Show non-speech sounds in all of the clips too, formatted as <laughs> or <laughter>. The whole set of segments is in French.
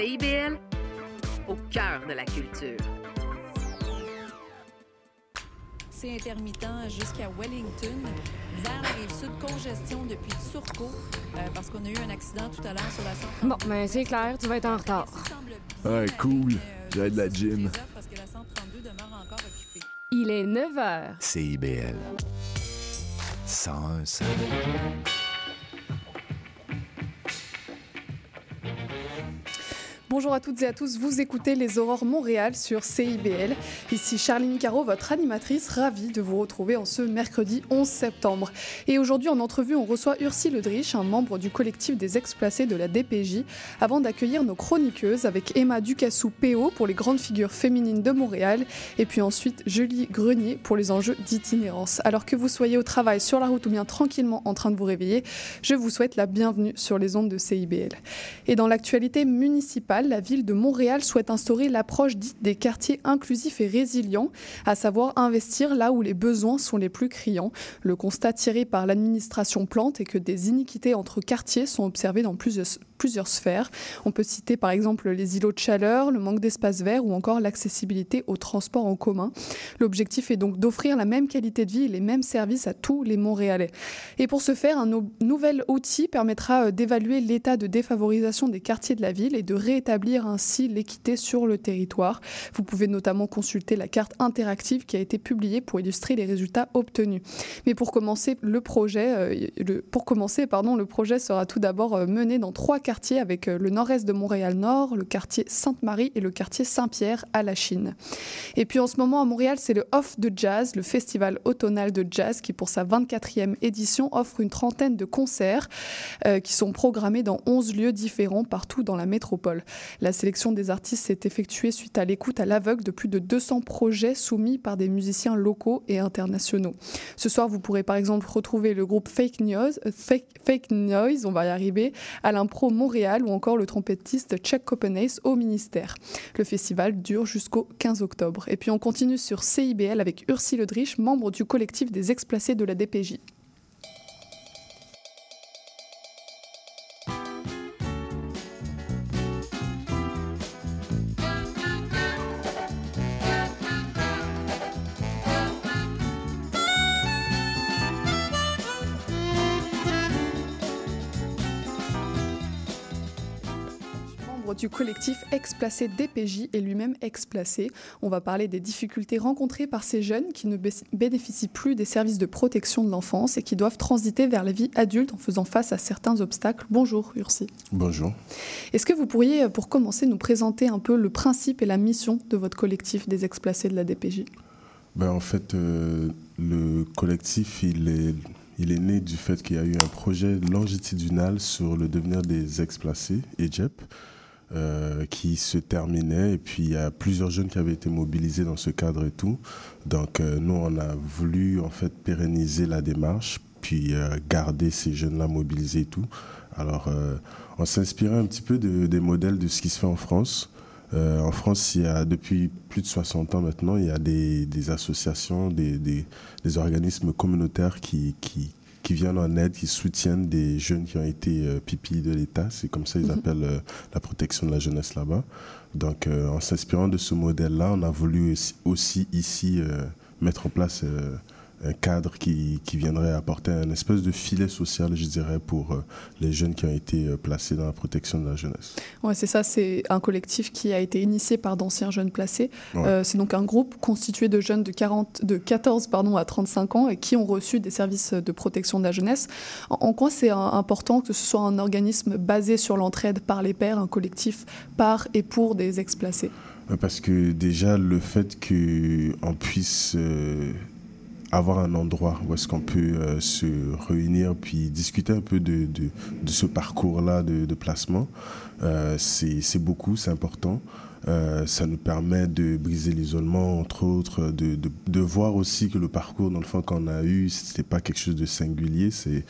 CIBL, au cœur de la culture. C'est intermittent jusqu'à Wellington. Vers la rive sud, congestion depuis Turcot, euh, parce qu'on a eu un accident tout à l'heure sur la 132. Bon, ben c'est clair, tu vas être en retard. Ouais, cool. J'ai de la gym. Parce que la 132 demeure encore occupée. Il est 9 h. CIBL. 101 Bonjour à toutes et à tous, vous écoutez Les Aurores Montréal sur CIBL. Ici Charline Caro, votre animatrice, ravie de vous retrouver en ce mercredi 11 septembre. Et aujourd'hui en entrevue, on reçoit Ursi Ledrich, un membre du collectif des ex-placés de la DPJ, avant d'accueillir nos chroniqueuses avec Emma Ducassou-PO pour les grandes figures féminines de Montréal, et puis ensuite Julie Grenier pour les enjeux d'itinérance. Alors que vous soyez au travail, sur la route ou bien tranquillement en train de vous réveiller, je vous souhaite la bienvenue sur les ondes de CIBL. Et dans l'actualité municipale, la ville de Montréal souhaite instaurer l'approche dite des quartiers inclusifs et résilients, à savoir investir là où les besoins sont les plus criants. Le constat tiré par l'administration Plante est que des iniquités entre quartiers sont observées dans plusieurs, plusieurs sphères. On peut citer par exemple les îlots de chaleur, le manque d'espace vert ou encore l'accessibilité aux transports en commun. L'objectif est donc d'offrir la même qualité de vie et les mêmes services à tous les Montréalais. Et pour ce faire, un no- nouvel outil permettra euh, d'évaluer l'état de défavorisation des quartiers de la ville et de rétablir ainsi l'équité sur le territoire. Vous pouvez notamment consulter la carte interactive qui a été publiée pour illustrer les résultats obtenus. Mais pour commencer, le projet, euh, pour commencer, pardon, le projet sera tout d'abord euh, mené dans trois quartiers avec euh, le nord-est de Montréal-Nord, le quartier Sainte-Marie et le quartier Saint-Pierre à la Chine. Et puis en ce moment à Montréal, c'est le Off de Jazz, le festival automnal de jazz qui pour sa 24e édition offre une trentaine de concerts euh, qui sont programmés dans 11 lieux différents partout dans la métropole. La sélection des artistes s'est effectuée suite à l'écoute à l'aveugle de plus de 200 projets soumis par des musiciens locaux et internationaux. Ce soir, vous pourrez par exemple retrouver le groupe Fake News, euh, Fake, Fake Noise, on va y arriver, à l'impro Montréal ou encore le trompettiste Chuck Copenace au ministère. Le festival dure jusqu'au 15 octobre. Et puis on continue sur CIBL avec Ursi Ledrich, membre du collectif des ex-placés de la DPJ. Du collectif ex-placé DPJ et lui-même ex-placé. On va parler des difficultés rencontrées par ces jeunes qui ne bé- bénéficient plus des services de protection de l'enfance et qui doivent transiter vers la vie adulte en faisant face à certains obstacles. Bonjour Ursi. Bonjour. Est-ce que vous pourriez, pour commencer, nous présenter un peu le principe et la mission de votre collectif des ex-placés de la DPJ Ben, en fait, euh, le collectif, il est, il est né du fait qu'il y a eu un projet longitudinal sur le devenir des ex-placés, EJEP, euh, qui se terminait. Et puis, il y a plusieurs jeunes qui avaient été mobilisés dans ce cadre et tout. Donc, euh, nous, on a voulu, en fait, pérenniser la démarche, puis euh, garder ces jeunes-là mobilisés et tout. Alors, on s'inspirait un petit peu de- des modèles de ce qui se fait en France. En France, il y a depuis plus de 60 ans maintenant, il y a des, des associations, des, des- des organismes communautaires qui, qui, qui viennent en aide, qui soutiennent des jeunes qui ont été euh, pipis de l'État. C'est comme ça qu'ils Mhm. appellent euh, la protection de la jeunesse là-bas. Donc, euh, en s'inspirant de ce modèle-là, on a voulu aussi, aussi ici euh, mettre en place un cadre qui, qui viendrait apporter un espèce de filet social, je dirais, pour euh, les jeunes qui ont été euh, placés dans la protection de la jeunesse. Ouais, c'est ça, c'est un collectif qui a été initié par d'anciens jeunes placés. Ouais. Euh, c'est donc un groupe constitué de jeunes de, 40, de 14 pardon, à 35 ans et qui ont reçu des services de protection de la jeunesse. En, en quoi c'est important que ce soit un organisme basé sur l'entraide par les pairs, un collectif par et pour des ex-placés? Parce que déjà, le fait qu'on puisse euh, avoir un endroit où est-ce qu'on peut euh, se réunir puis discuter un peu de, de, ce parcours-là de, de placement, euh, c'est beaucoup, c'est important. Euh, ça nous permet de briser l'isolement, entre autres, de, de, voir aussi que le parcours, dans le fond, qu'on a eu, c'était pas quelque chose de singulier. C'est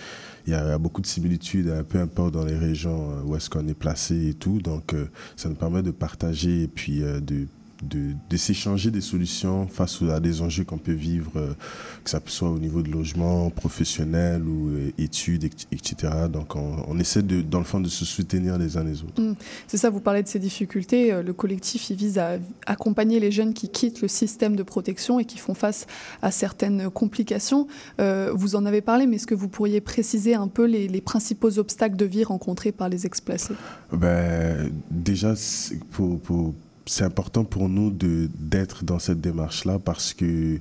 il y a beaucoup de similitudes, peu importe dans les régions euh, où est-ce qu'on est placé et tout. Donc, ça nous permet de partager et puis de de, de s'échanger des solutions face à des enjeux qu'on peut vivre, euh, que ça soit au niveau de logement, professionnel ou euh, études, et- etc. Donc on, on essaie de, dans le fond de se soutenir les uns les autres. C'est ça, vous parlez de ces difficultés. euh, Le collectif, il vise à accompagner les jeunes qui quittent le système de protection et qui font face à certaines complications. Euh, vous en avez parlé, mais est-ce que vous pourriez préciser un peu les, les principaux obstacles de vie rencontrés par les ex-placés Ben, déjà, pour- c'est important pour nous d'être dans cette démarche-là parce que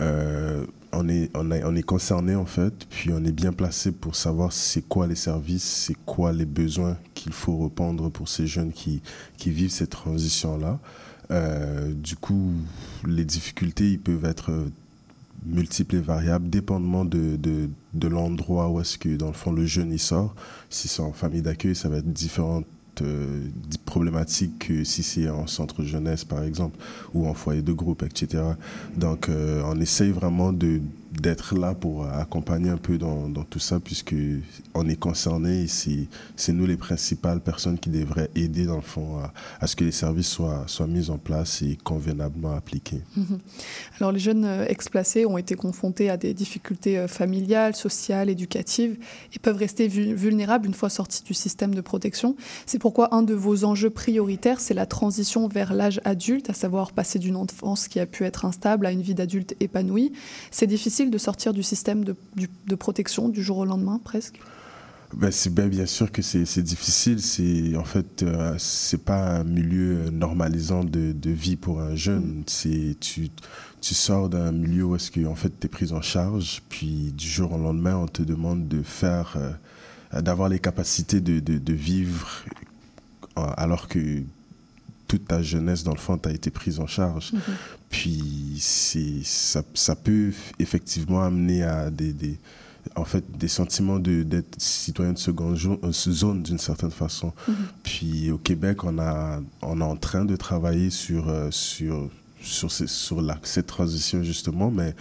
euh, on est on, concerné en fait, puis on est bien placé pour savoir c'est quoi les services, c'est quoi les besoins qu'il faut répondre pour ces jeunes qui qui vivent cette transition-là. Euh, du coup, les difficultés ils peuvent être multiples et variables, dépendamment de, de, de l'endroit où est-ce que, dans le fond, le jeune y sort. Si c'est en famille d'accueil, ça va être différentes euh, problématiques que si c'est en centre jeunesse, par exemple, ou en foyer de groupe, etc. Donc, euh, on essaye vraiment de d'être là pour accompagner un peu dans, tout ça, puisque on est concerné et c'est nous les principales personnes qui devraient aider, dans le fond, à, ce que les services soient, soient mis en place et convenablement appliqués. Alors, les jeunes euh, ex-placés ont été confrontés à des difficultés euh, familiales, sociales, éducatives et peuvent rester vu- vulnérables une fois sortis du système de protection. C'est pourquoi un de vos enjeux prioritaires, c'est la transition vers l'âge adulte, à savoir passer d'une enfance qui a pu être instable à une vie d'adulte épanouie. C'est difficile de sortir du système de, du- de protection du jour au lendemain, presque? Ben, c'est ben, bien sûr que c'est difficile. C'est en fait euh, c'est pas un milieu normalisant de, de vie pour un jeune. C'est tu tu sors d'un milieu où est-ce que en fait tu es pris en charge, puis du jour au lendemain on te demande de faire euh, d'avoir les capacités de, de, de vivre euh, alors que toute ta jeunesse dans le fond t'as été prise en charge. Puis c'est ça, ça peut effectivement amener à des, des en fait des sentiments de d'être citoyen de seconde euh, zone d'une certaine façon. Puis au Québec, on a on est en train de travailler sur euh, sur sur sur la, cette transition justement, mais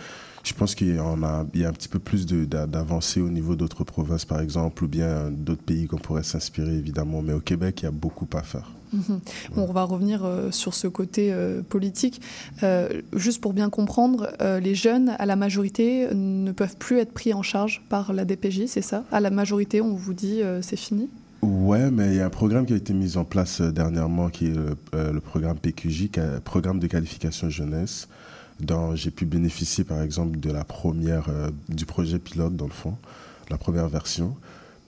je pense qu'il y a, il y a un petit peu plus d'avancées au niveau d'autres provinces, par exemple, ou bien d'autres pays qu'on pourrait s'inspirer, évidemment. Mais au Québec, il y a beaucoup à faire. Mhm. Bon, on va revenir euh, sur ce côté euh, politique. Euh, juste pour bien comprendre, euh, les jeunes, à la majorité, ne peuvent plus être pris en charge par la DPJ, c'est ça? À la majorité, on vous dit euh, c'est fini? Ouais, mais il y a un programme qui a été mis en place euh, dernièrement, qui est le, euh, le programme PQJ, qui programme de qualification jeunesse, j'ai pu bénéficier, par exemple, de la première, euh, du projet pilote, dans le fond, la première version.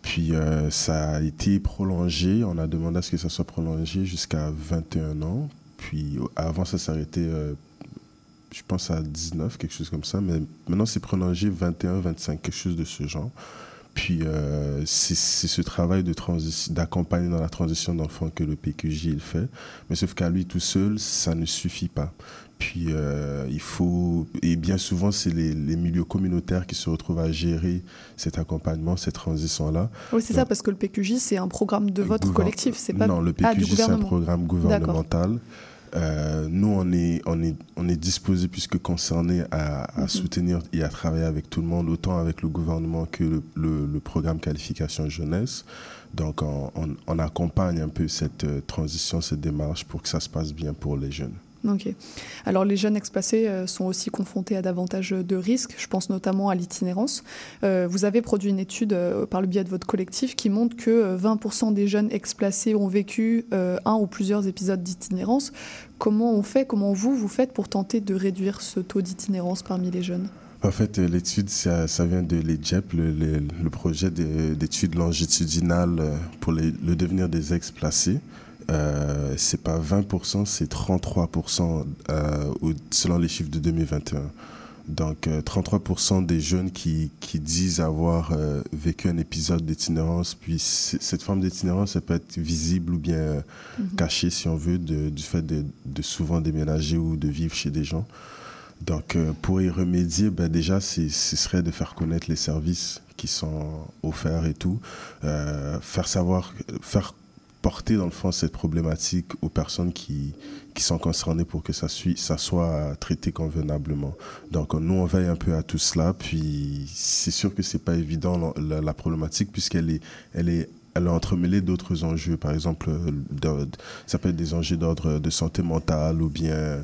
Puis euh, ça a été prolongé, on a demandé à ce que ça soit prolongé jusqu'à 21 ans. Puis avant, ça s'arrêtait, euh, je pense, à 19, quelque chose comme ça. Mais maintenant, c'est prolongé 21, 25, quelque chose de ce genre. Puis euh, c'est ce travail d'accompagner dans la transition d'enfants que le PQJ il fait. Mais sauf qu'à lui tout seul, ça ne suffit pas. Puis euh, il faut et bien souvent c'est les, les milieux communautaires qui se retrouvent à gérer cet accompagnement, cette transition là. Oui, c'est ça, parce que le PQJ, c'est un programme de votre Gouver- collectif, c'est pas Non, le Ah, PQJ c'est un programme gouvernemental. Euh, nous, on est, on est, on est disposé, puisque concerné, à, à Mhm. soutenir et à travailler avec tout le monde, autant avec le gouvernement que le, le, le programme qualification jeunesse. Donc, on, on, on accompagne un peu cette euh, transition, cette démarche pour que ça se passe bien pour les jeunes. Ok. Alors les jeunes explacés euh, sont aussi confrontés à davantage de risques. Je pense notamment à l'itinérance. Euh, vous avez produit une étude euh, par le biais de votre collectif qui montre que euh, 20% des jeunes explacés ont vécu euh, un ou plusieurs épisodes d'itinérance. Comment on fait Comment vous vous faites pour tenter de réduire ce taux d'itinérance parmi les jeunes? En fait, euh, l'étude, ça, vient de l'EJEP, le, le, projet de- d'études longitudinales euh, pour le devenir des ex-placés. Euh, c'est pas 20%, c'est 33% euh, selon les chiffres de 2021. Donc, euh, 33% des jeunes qui, qui disent avoir euh, vécu un épisode d'itinérance, puis cette forme d'itinérance, elle peut être visible ou bien euh, cachée, si on veut, de- du fait de, de souvent déménager ou de vivre chez des gens. Donc, euh, pour y remédier, ben déjà, ce serait de faire connaître les services qui sont offerts et tout, euh, faire savoir, faire porter dans le fond cette problématique aux personnes qui, qui sont concernées pour que ça, ça soit traité convenablement. Donc, nous, on veille un peu à tout cela, puis c'est sûr que c'est pas évident la, problématique puisqu'elle est, elle est elle d'autres enjeux. Par exemple, de, ça peut être des enjeux d'ordre de santé mentale ou bien,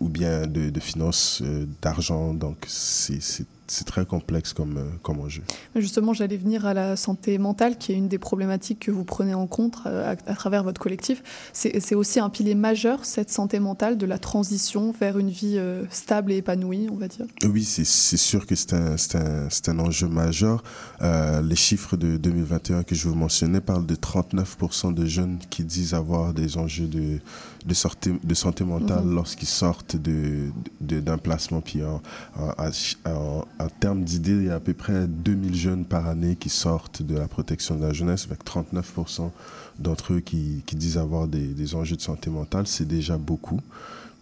ou bien de, de finances, d'argent. Donc, c'est très complexe comme, euh, comme enjeu. Justement, j'allais venir à la santé mentale, qui est une des problématiques que vous prenez en compte euh, à, travers votre collectif. C'est aussi un pilier majeur, cette santé mentale, de la transition vers une vie euh, stable et épanouie, on va dire. Oui, c'est sûr que c'est un, un, un, enjeu majeur. les chiffres de 2021 que je vous mentionnais parlent de 39% de jeunes qui disent avoir des enjeux de, de, santé, de santé mentale mhm. lorsqu'ils sortent d'un de, d'un placement. Puis en, en en termes d'idées, il y a à peu près 2000 jeunes par année qui sortent de la protection de la jeunesse, avec 39% d'entre eux qui, disent avoir des, enjeux de santé mentale. C'est déjà beaucoup.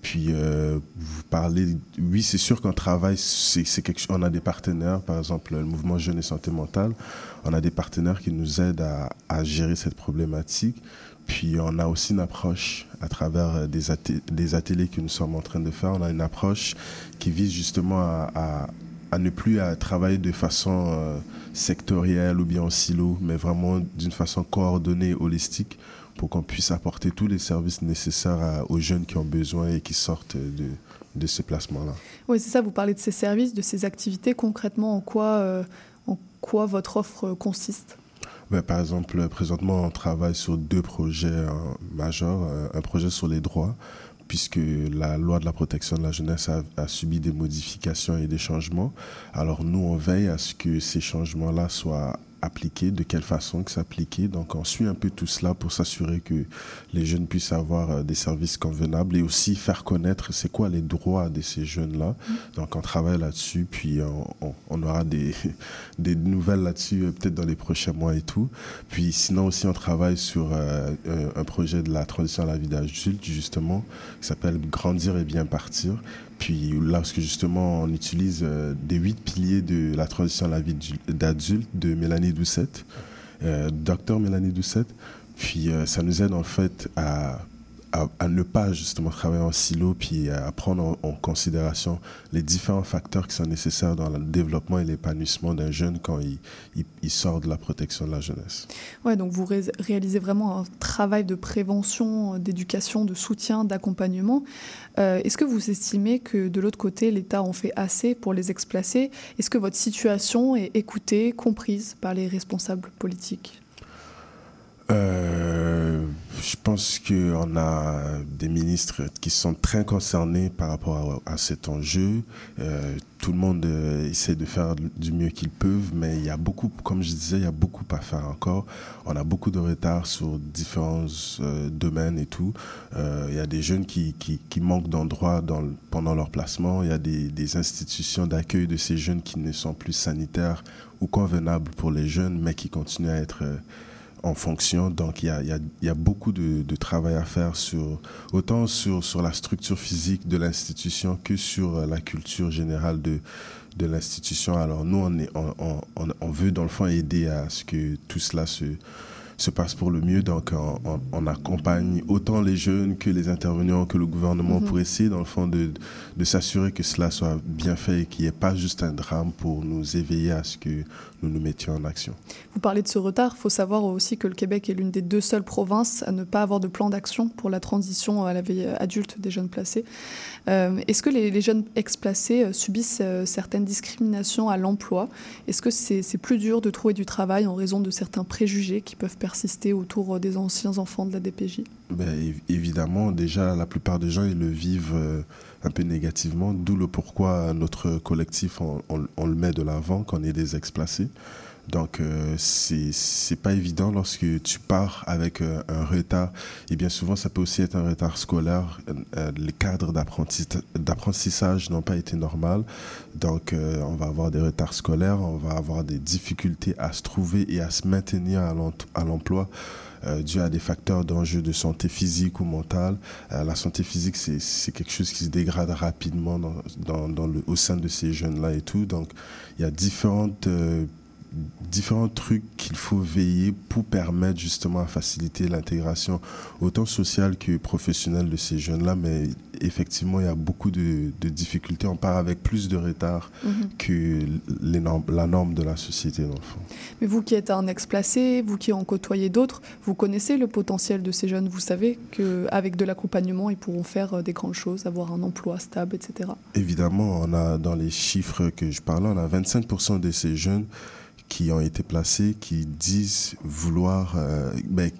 Puis, euh, vous parlez, oui, c'est sûr qu'en travail, c'est quelque on a des partenaires, par exemple, le mouvement Jeunes et Santé Mentale, on a des partenaires qui nous aident à, à gérer cette problématique. Puis on a aussi une approche à travers des, des, ateliers que nous sommes en train de faire. On a une approche qui vise justement à, ne plus travailler de façon euh, sectorielle ou bien en silo, mais vraiment d'une façon coordonnée, holistique, pour qu'on puisse apporter tous les services nécessaires aux jeunes qui ont besoin et qui sortent de, de ce placement-là. Oui, c'est ça, vous parlez de ces services, de ces activités. Concrètement, en euh, en quoi votre offre consiste? Par exemple, présentement, on travaille sur deux projets euh, majeurs. un projet sur les droits, puisque la loi de la protection de la jeunesse a, subi des modifications et des changements. Alors nous, on veille à ce que ces changements-là soient appliquer, de quelle façon que s'appliquer. Donc on suit un peu tout cela pour s'assurer que les jeunes puissent avoir euh, des services convenables et aussi faire connaître c'est quoi les droits de ces jeunes-là. Mm. Donc on travaille là-dessus, puis on, aura des, <laughs> des nouvelles là-dessus euh, peut-être dans les prochains mois et tout. Puis sinon aussi on travaille sur euh, un projet de la transition à la vie d'adulte justement qui s'appelle Grandir et bien partir. Puis lorsque justement on utilise euh, des huit piliers de la transition à la vie d'adulte de Mélanie Doucette, euh, docteur Mélanie Doucette, puis euh, ça nous aide en fait à à, ne pas justement travailler en silo, puis à prendre en, considération les différents facteurs qui sont nécessaires dans le développement et l'épanouissement d'un jeune quand il, il, sort de la protection de la jeunesse. Ouais, donc vous réalisez vraiment un travail de prévention, d'éducation, de soutien, d'accompagnement. Euh, est-ce que vous estimez que de l'autre côté, l'État en fait assez pour les explacer? Est-ce que votre situation est écoutée, comprise par les responsables politiques? Euh, je pense qu'on a des ministres qui sont très concernés par rapport à, cet enjeu. Euh, tout le monde euh, essaie de faire du mieux qu'ils peuvent, mais il y a beaucoup, comme je disais, il y a beaucoup à faire encore. On a beaucoup de retard sur différents domaines et tout. il y a des jeunes qui, qui, qui manquent d'endroits pendant leur placement. Il y a des, des institutions d'accueil de ces jeunes qui ne sont plus sanitaires ou convenables pour les jeunes, mais qui continuent à être en fonction. Donc, il y a, beaucoup de, travail à faire sur, autant sur, la structure physique de l'institution que sur la culture générale de, l'institution. Alors, nous, on, on, veut, dans le fond, aider à ce que tout cela se, se passe pour le mieux. Donc, on, accompagne autant les jeunes que les intervenants, que le gouvernement mhm. pour essayer, dans le fond, de, de s'assurer que cela soit bien fait et qu'il n'y ait pas juste un drame pour nous éveiller à ce que nous nous mettions en action. Vous parlez de ce retard. Il faut savoir aussi que le Québec est l'une des deux seules provinces à ne pas avoir de plan d'action pour la transition à la vie adulte des jeunes placés. Euh, est-ce que les, jeunes ex-placés euh, subissent euh, certaines discriminations à l'emploi? Est-ce que c'est plus dur de trouver du travail en raison de certains préjugés qui peuvent persister autour des anciens enfants de la DPJ ben, Évidemment, déjà, la plupart des gens, ils le vivent un peu négativement, d'où le pourquoi notre collectif, on, le met de l'avant quand est des ex-placés. Donc, euh, c'est pas évident lorsque tu pars avec euh, un retard. Et bien souvent, ça peut aussi être un retard scolaire. Euh, les cadres d'apprentissage n'ont pas été normaux. Donc, euh, on va avoir des retards scolaires, on va avoir des difficultés à se trouver et à se maintenir à l'emploi. Euh, dû à des facteurs d'enjeu de santé physique ou mentale. la santé physique, c'est quelque chose qui se dégrade rapidement dans le, au sein de ces jeunes-là et tout. Donc, il y a différentes différents trucs qu'il faut veiller pour permettre justement à faciliter l'intégration autant sociale que professionnelle de ces jeunes-là. Mais effectivement, il y a beaucoup de, de difficultés. On part avec plus de retard Mhm. que les normes- la norme de la société, dans le fond. Mais vous qui êtes un ex-placé, vous qui en côtoyez d'autres, vous connaissez le potentiel de ces jeunes. Vous savez qu'avec de l'accompagnement, ils pourront faire euh, des grandes choses, avoir un emploi stable, etc. Évidemment, on a dans les chiffres que je parlais, on a 25% de ces jeunes qui ont été placés qui disent vouloir, euh, ben,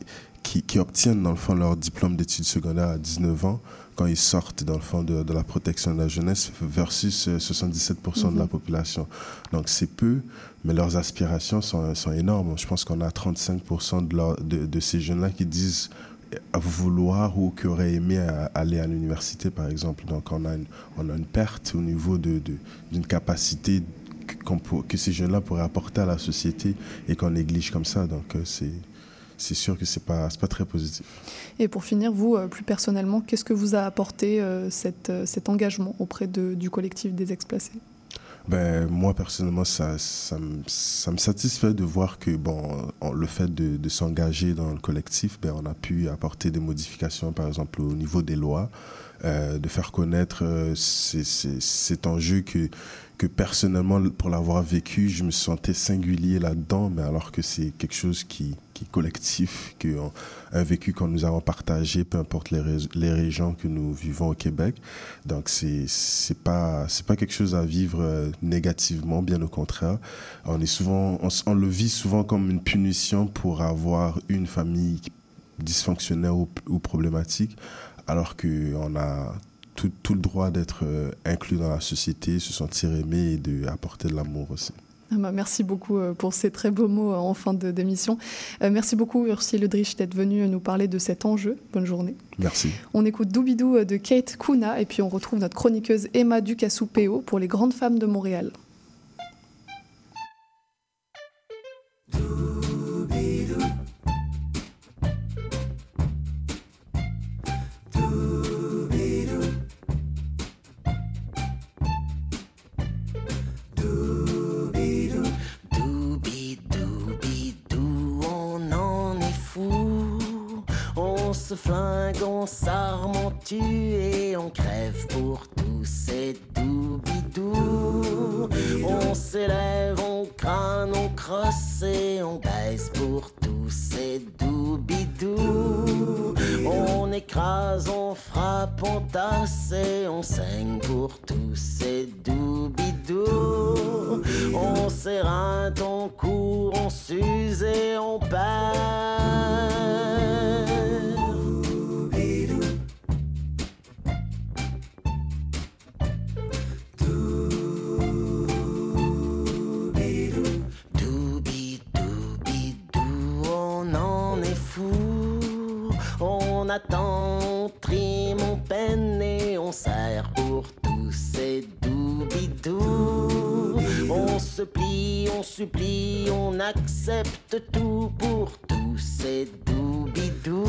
qui, qui obtiennent dans le fond leur diplôme d'études secondaires à 19 ans quand ils sortent dans le fond de, de la protection de la jeunesse versus euh, 77% de la Mhm. population. Donc c'est peu, mais leurs aspirations sont, sont énormes. Je pense qu'on a 35% de, leur- de, de ces jeunes-là qui disent à vouloir ou qui auraient aimé à- aller à l'université, par exemple. Donc, on a une, on a une perte au niveau de, de- d'une capacité que, qu'on pour- que ces jeunes-là pourraient apporter à la société et qu'on néglige comme ça. Donc, euh, c'est, c'est sûr que pas, c'est pas très positif. Et pour finir, vous, euh, plus personnellement, qu'est-ce que vous a apporté euh, cette, cet engagement auprès de- du collectif des ex-placés? Ben, moi, personnellement, ça, ça, me, ça me satisfait de voir que bon, on- le fait de, de s'engager dans le collectif, ben, on a pu apporter des modifications, par exemple, au niveau des lois, euh, de faire connaître euh, cet enjeu que, que personnellement, pour l'avoir vécu, je me sentais singulier là-dedans, mais alors que c'est quelque chose qui, qui est collectif, que on- un vécu que nous avons partagé, peu importe les, les régions que nous vivons au Québec. Donc c'est c'est pas pas quelque chose à vivre euh, négativement, bien au contraire. On est souvent on le vit souvent comme une punition pour avoir une famille dysfonctionnelle ou, ou problématique, alors que on a tout, tout le droit d'être euh, inclus dans la société, se sentir aimé et de apporter de l'amour aussi. Ah bah, Merci beaucoup euh, pour ces très beaux mots euh, en fin de- d'émission. Merci beaucoup, Ursula Ledrich, d'être venue nous parler de cet enjeu. Bonne journée. Merci. On écoute Doubidou de Kate Kuna et puis on retrouve notre chroniqueuse Emma Ducassou-Péo pour les grandes femmes de Montréal. Se flingue, on s'arme, on tue et on crève pour tous ces doubidou. On s'élève, on crâne, on crosse et on baisse pour tous ces doubidou. On écrase, on frappe, on tasse et on saigne pour tous ces doubidou. On s'éreinte, on accepte tout pour tous ces doubidou.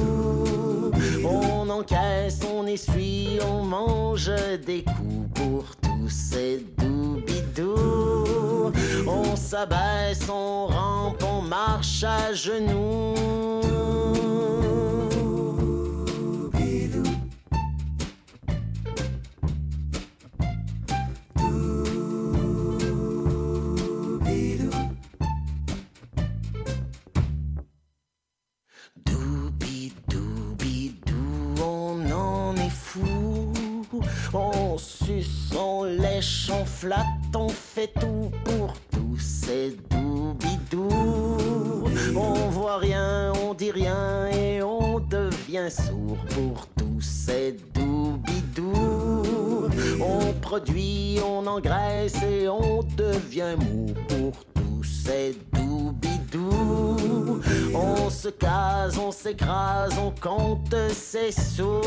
On encaisse, on essuie, on mange des coups pour tous ces doubidou. On s'abaisse, on rampe, on marche à genoux. On fait tout pour tous ces doubidou. On voit rien, on dit rien et on devient sourd pour tous ces doubidou. On produit, on engraisse et on devient mou pour tous ces doubidou. On se case, on s'écrase, on compte ses sous.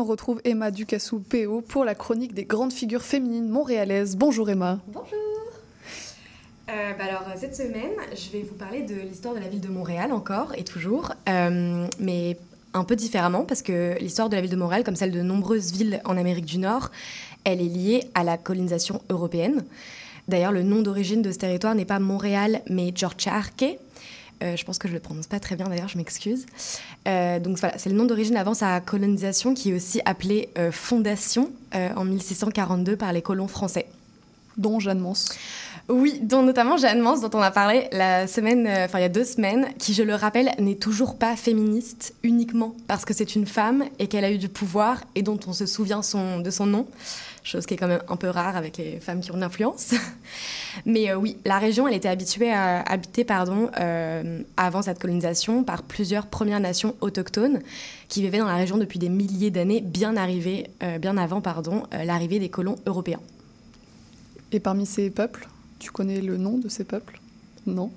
On retrouve Emma Ducassou-PO pour la chronique des grandes figures féminines montréalaises. Bonjour Emma. Bonjour. Euh, bah alors cette semaine, je vais vous parler de l'histoire de la ville de Montréal encore et toujours, euh, mais un peu différemment parce que l'histoire de la ville de Montréal, comme celle de nombreuses villes en Amérique du Nord, elle est liée à la colonisation européenne. D'ailleurs, le nom d'origine de ce territoire n'est pas Montréal, mais Georgiarke. Euh, je pense que je le prononce pas très bien d'ailleurs, je m'excuse. Euh, donc voilà, c'est le nom d'origine avant sa colonisation qui est aussi appelée euh, Fondation en 1642 par les colons français. Dont Jeanne Mance. Oui, dont notamment Jeanne Mance, dont on a parlé la semaine, enfin il y a deux semaines, qui, je le rappelle, n'est toujours pas féministe uniquement parce que c'est une femme et qu'elle a eu du pouvoir et dont on se souvient son, de son nom, chose qui est quand même un peu rare avec les femmes qui ont de l'influence. <laughs> Mais euh, oui, la région, elle était habituée à habiter, pardon, euh, avant cette colonisation par plusieurs Premières Nations autochtones qui vivaient dans la région depuis des milliers d'années, bien euh, bien avant, pardon, l'arrivée des colons européens. Et parmi ces peuples, tu connais le nom de ces peuples? Non?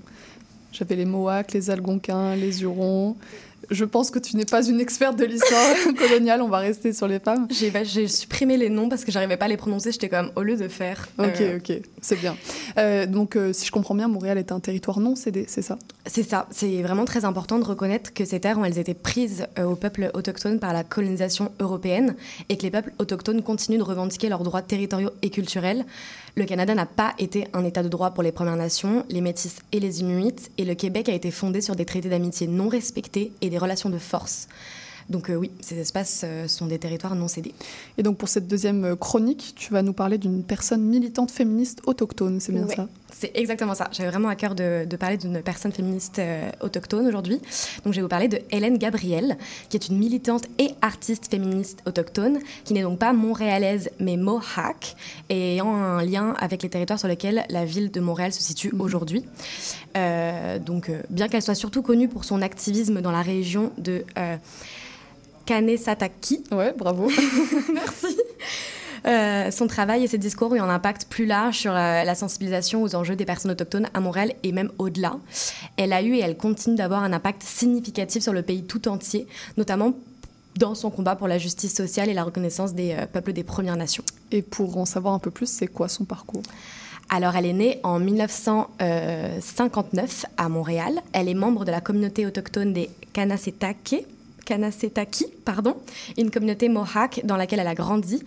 J'avais les Mohawks, les Algonquins, les Hurons. Je pense que tu n'es pas une experte de l'histoire <laughs> coloniale, on va rester sur les femmes. J'ai bah, j'ai supprimé les noms parce que j'arrivais pas à les prononcer. J'étais comme au lieu de faire. Ok, euh, ok, c'est bien. Euh, donc, euh, si je comprends bien, Montréal est un territoire non cédé, c'est ça? C'est ça. C'est vraiment très important de reconnaître que ces terres ont elles étaient prises aux peuples autochtones par la colonisation européenne et que les peuples autochtones continuent de revendiquer leurs droits territoriaux et culturels. Le Canada n'a pas été un État de droit pour les Premières Nations, les Métis et les Inuits, et le Québec a été fondé sur des traités d'amitié non respectés et des relations de force. Donc euh, oui, ces espaces euh, sont des territoires non cédés. Et donc, pour cette deuxième euh, chronique, tu vas nous parler d'une personne militante féministe autochtone, c'est bien Ouais. ça? C'est exactement ça. J'avais vraiment à cœur de, de parler d'une personne féministe autochtone aujourd'hui. Donc je vais vous parler de Hélène Gabriel, qui est une militante et artiste féministe autochtone, qui n'est donc pas montréalaise mais Mohawk, et ayant un lien avec les territoires sur lesquels la ville de Montréal se situe aujourd'hui. Euh, donc bien qu'elle soit surtout connue pour son activisme dans la région de euh, Kanesataki, Ouais, bravo. <laughs> Merci. Euh, son travail et ses discours ont eu un impact plus large sur euh, la sensibilisation aux enjeux des personnes autochtones à Montréal et même au-delà. Elle a eu et elle continue d'avoir un impact significatif sur le pays tout entier, notamment dans son combat pour la justice sociale et la reconnaissance des euh, peuples des Premières Nations. Et pour en savoir un peu plus, c'est quoi son parcours? Alors, elle est née en 1959 à Montréal. Elle est membre de la communauté autochtone des Kanasetake. Kanasetaki, pardon, une communauté Mohawk dans laquelle elle a grandi.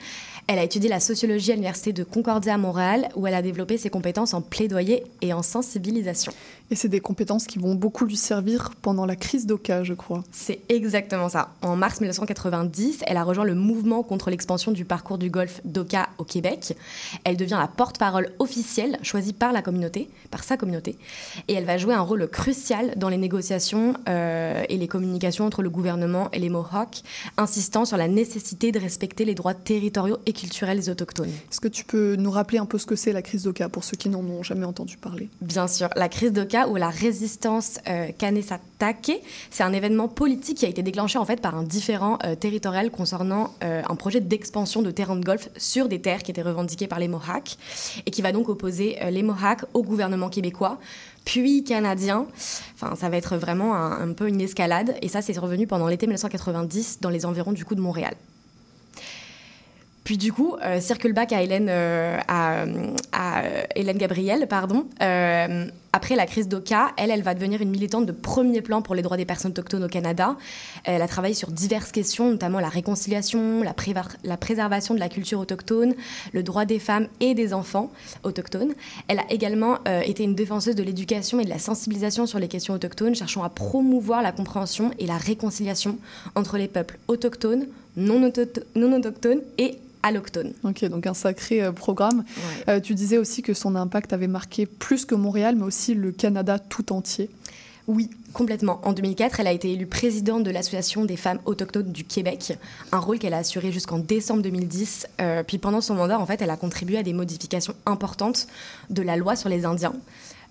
Elle a étudié la sociologie à l'université de Concordia à Montréal, où elle a développé ses compétences en plaidoyer et en sensibilisation. Et c'est des compétences qui vont beaucoup lui servir pendant la crise d'Oka, je crois. C'est exactement ça. En mars 1990, elle a rejoint le mouvement contre l'expansion du parcours du golfe d'Oka au Québec. Elle devient la porte-parole officielle choisie par la communauté, par sa communauté, et elle va jouer un rôle crucial dans les négociations euh, et les communications entre le gouvernement et les Mohawks, insistant sur la nécessité de respecter les droits territoriaux et culturels des autochtones. Est-ce que tu peux nous rappeler un peu ce que c'est la crise d'Oka pour ceux qui n'en ont jamais entendu parler? Bien sûr, la crise d'Oka ou la résistance euh, Kanesatake, c'est un événement politique qui a été déclenché en fait par un différend euh, territorial concernant euh, un projet d'expansion de terrain de golf sur des terres qui étaient revendiquées par les Mohawks et qui va donc opposer euh, les Mohawks au gouvernement québécois puis canadien. Enfin, ça va être vraiment un, un peu une escalade et ça c'est revenu pendant l'été 1990 dans les environs du coup de Montréal. Puis du coup, euh, circle back à Hélène, euh, à, euh, Hélène Gabriel, pardon. Euh, après la crise d'Oka, elle, elle va devenir une militante de premier plan pour les droits des personnes autochtones au Canada. Elle a travaillé sur diverses questions, notamment la réconciliation, la, prévar- la préservation de la culture autochtone, le droit des femmes et des enfants autochtones. Elle a également euh, été une défenseuse de l'éducation et de la sensibilisation sur les questions autochtones, cherchant à promouvoir la compréhension et la réconciliation entre les peuples autochtones, non, auto- non autochtones et Ok, donc un sacré euh, programme. Ouais. Euh, tu disais aussi que son impact avait marqué plus que Montréal, mais aussi le Canada tout entier. Oui, complètement. En 2004, elle a été élue présidente de l'Association des femmes autochtones du Québec, un rôle qu'elle a assuré jusqu'en décembre 2010. Euh, puis pendant son mandat, en fait, elle a contribué à des modifications importantes de la loi sur les Indiens.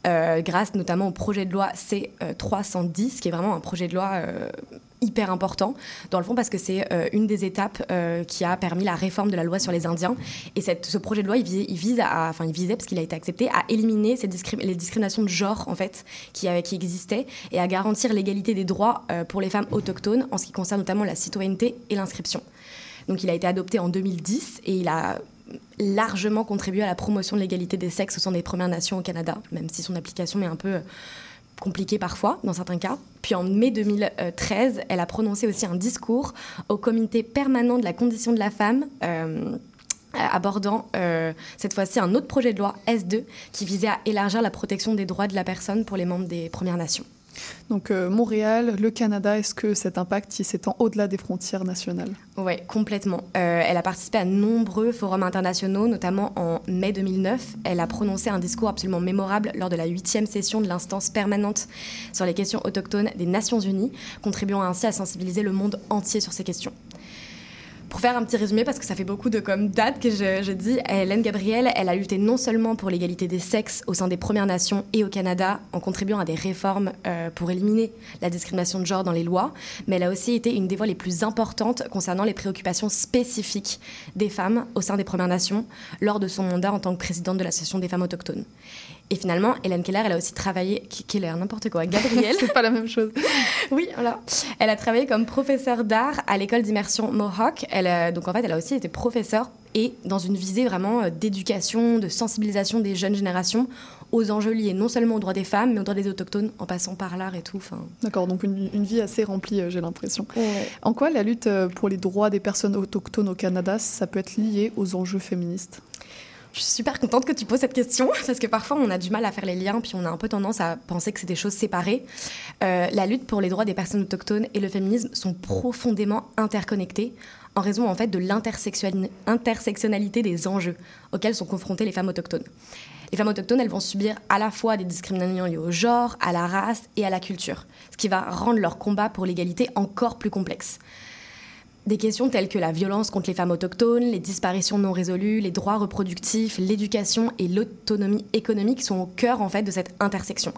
Euh, grâce notamment au projet de loi C310, qui est vraiment un projet de loi euh, hyper important, dans le fond parce que c'est euh, une des étapes euh, qui a permis la réforme de la loi sur les Indiens. Et ce projet de loi, il, vise enfin, il visait, parce qu'il a été accepté, à éliminer les discriminations de genre, en fait, qui, existaient, et à garantir l'égalité des droits euh, pour les femmes autochtones, en ce qui concerne notamment la citoyenneté et l'inscription. Donc il a été adopté en 2010 et il a largement contribué à la promotion de l'égalité des sexes au sein des Premières Nations au Canada, même si son application est un peu compliquée parfois dans certains cas. Puis en mai 2013, elle a prononcé aussi un discours au comité permanent de la condition de la femme. Euh, abordant euh, cette fois-ci un autre projet de loi S2 qui visait à élargir la protection des droits de la personne pour les membres des Premières Nations. Donc euh, Montréal, le Canada, est-ce que cet impact s'étend au-delà des frontières nationales? Oui, complètement. Euh, elle a participé à nombreux forums internationaux, notamment en mai 2009. Elle a prononcé un discours absolument mémorable lors de la huitième session de l'instance permanente sur les questions autochtones des Nations Unies, contribuant ainsi à sensibiliser le monde entier sur ces questions. Pour faire un petit résumé, parce que ça fait beaucoup de comme dates que je, dis, Hélène Gabriel, elle a lutté non seulement pour l'égalité des sexes au sein des Premières Nations et au Canada, en contribuant à des réformes euh, pour éliminer la discrimination de genre dans les lois, mais elle a aussi été une des voix les plus importantes concernant les préoccupations spécifiques des femmes au sein des Premières Nations lors de son mandat en tant que présidente de l'Association des femmes autochtones. Et finalement, Hélène Keller, elle a aussi travaillé. Keller, n'importe quoi. Gabrielle. <laughs> c'est pas la même chose. oui, voilà. Elle a travaillé comme professeure d'art à l'école d'immersion Mohawk. Elle, donc en fait, elle a aussi été professeure et dans une visée vraiment euh, d'éducation, de sensibilisation des jeunes générations aux enjeux liés non seulement aux droits des femmes, mais aux droits des autochtones, en passant par l'art et tout. D'accord, donc une, vie assez remplie, euh, j'ai l'impression. En quoi la lutte euh, pour les droits des personnes autochtones au Canada, ça peut être lié aux enjeux féministes? Je suis super contente que tu poses cette question <laughs> parce que parfois on a du mal à faire les liens puis on a un peu tendance à penser que c'est des choses séparées. Euh, la lutte pour les droits des personnes autochtones et le féminisme sont profondément interconnectés en raison en fait de l'intersectionnalité des enjeux auxquels sont confrontées les femmes autochtones. Les femmes autochtones, elles vont subir à la fois des discriminations liées au genre, à la race et à la culture, ce qui va rendre leur combat pour l'égalité encore plus complexe. Des questions telles que la violence contre les femmes autochtones, les disparitions non résolues, les droits reproductifs, l'éducation et l'autonomie économique sont au cœur en fait de cette intersection.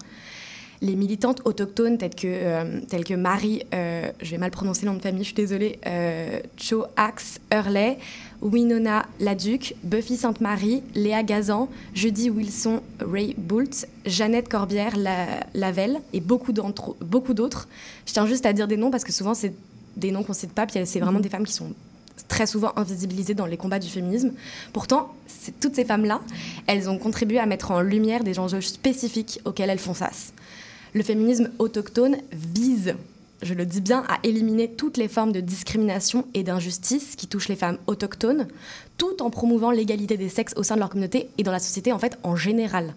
Les militantes autochtones telles que, euh, telles que Marie, euh, je vais mal prononcer le nom de famille, je suis désolée, euh, Cho Axe Hurley, Winona Laduc, Buffy Sainte-Marie, Léa Gazan, Judy Wilson, Ray Boult, Jeannette Corbière Lavelle et beaucoup d'autres. Je tiens juste à dire des noms parce que souvent c'est des noms qu'on cite pas, puis c'est vraiment mhm. des femmes qui sont très souvent invisibilisées dans les combats du féminisme. Pourtant, toutes ces femmes-là, elles ont contribué à mettre en lumière des enjeux spécifiques auxquels elles font face. Le féminisme autochtone vise, je le dis bien, à éliminer toutes les formes de discrimination et d'injustice qui touchent les femmes autochtones, tout en promouvant l'égalité des sexes au sein de leur communauté et dans la société en fait en général.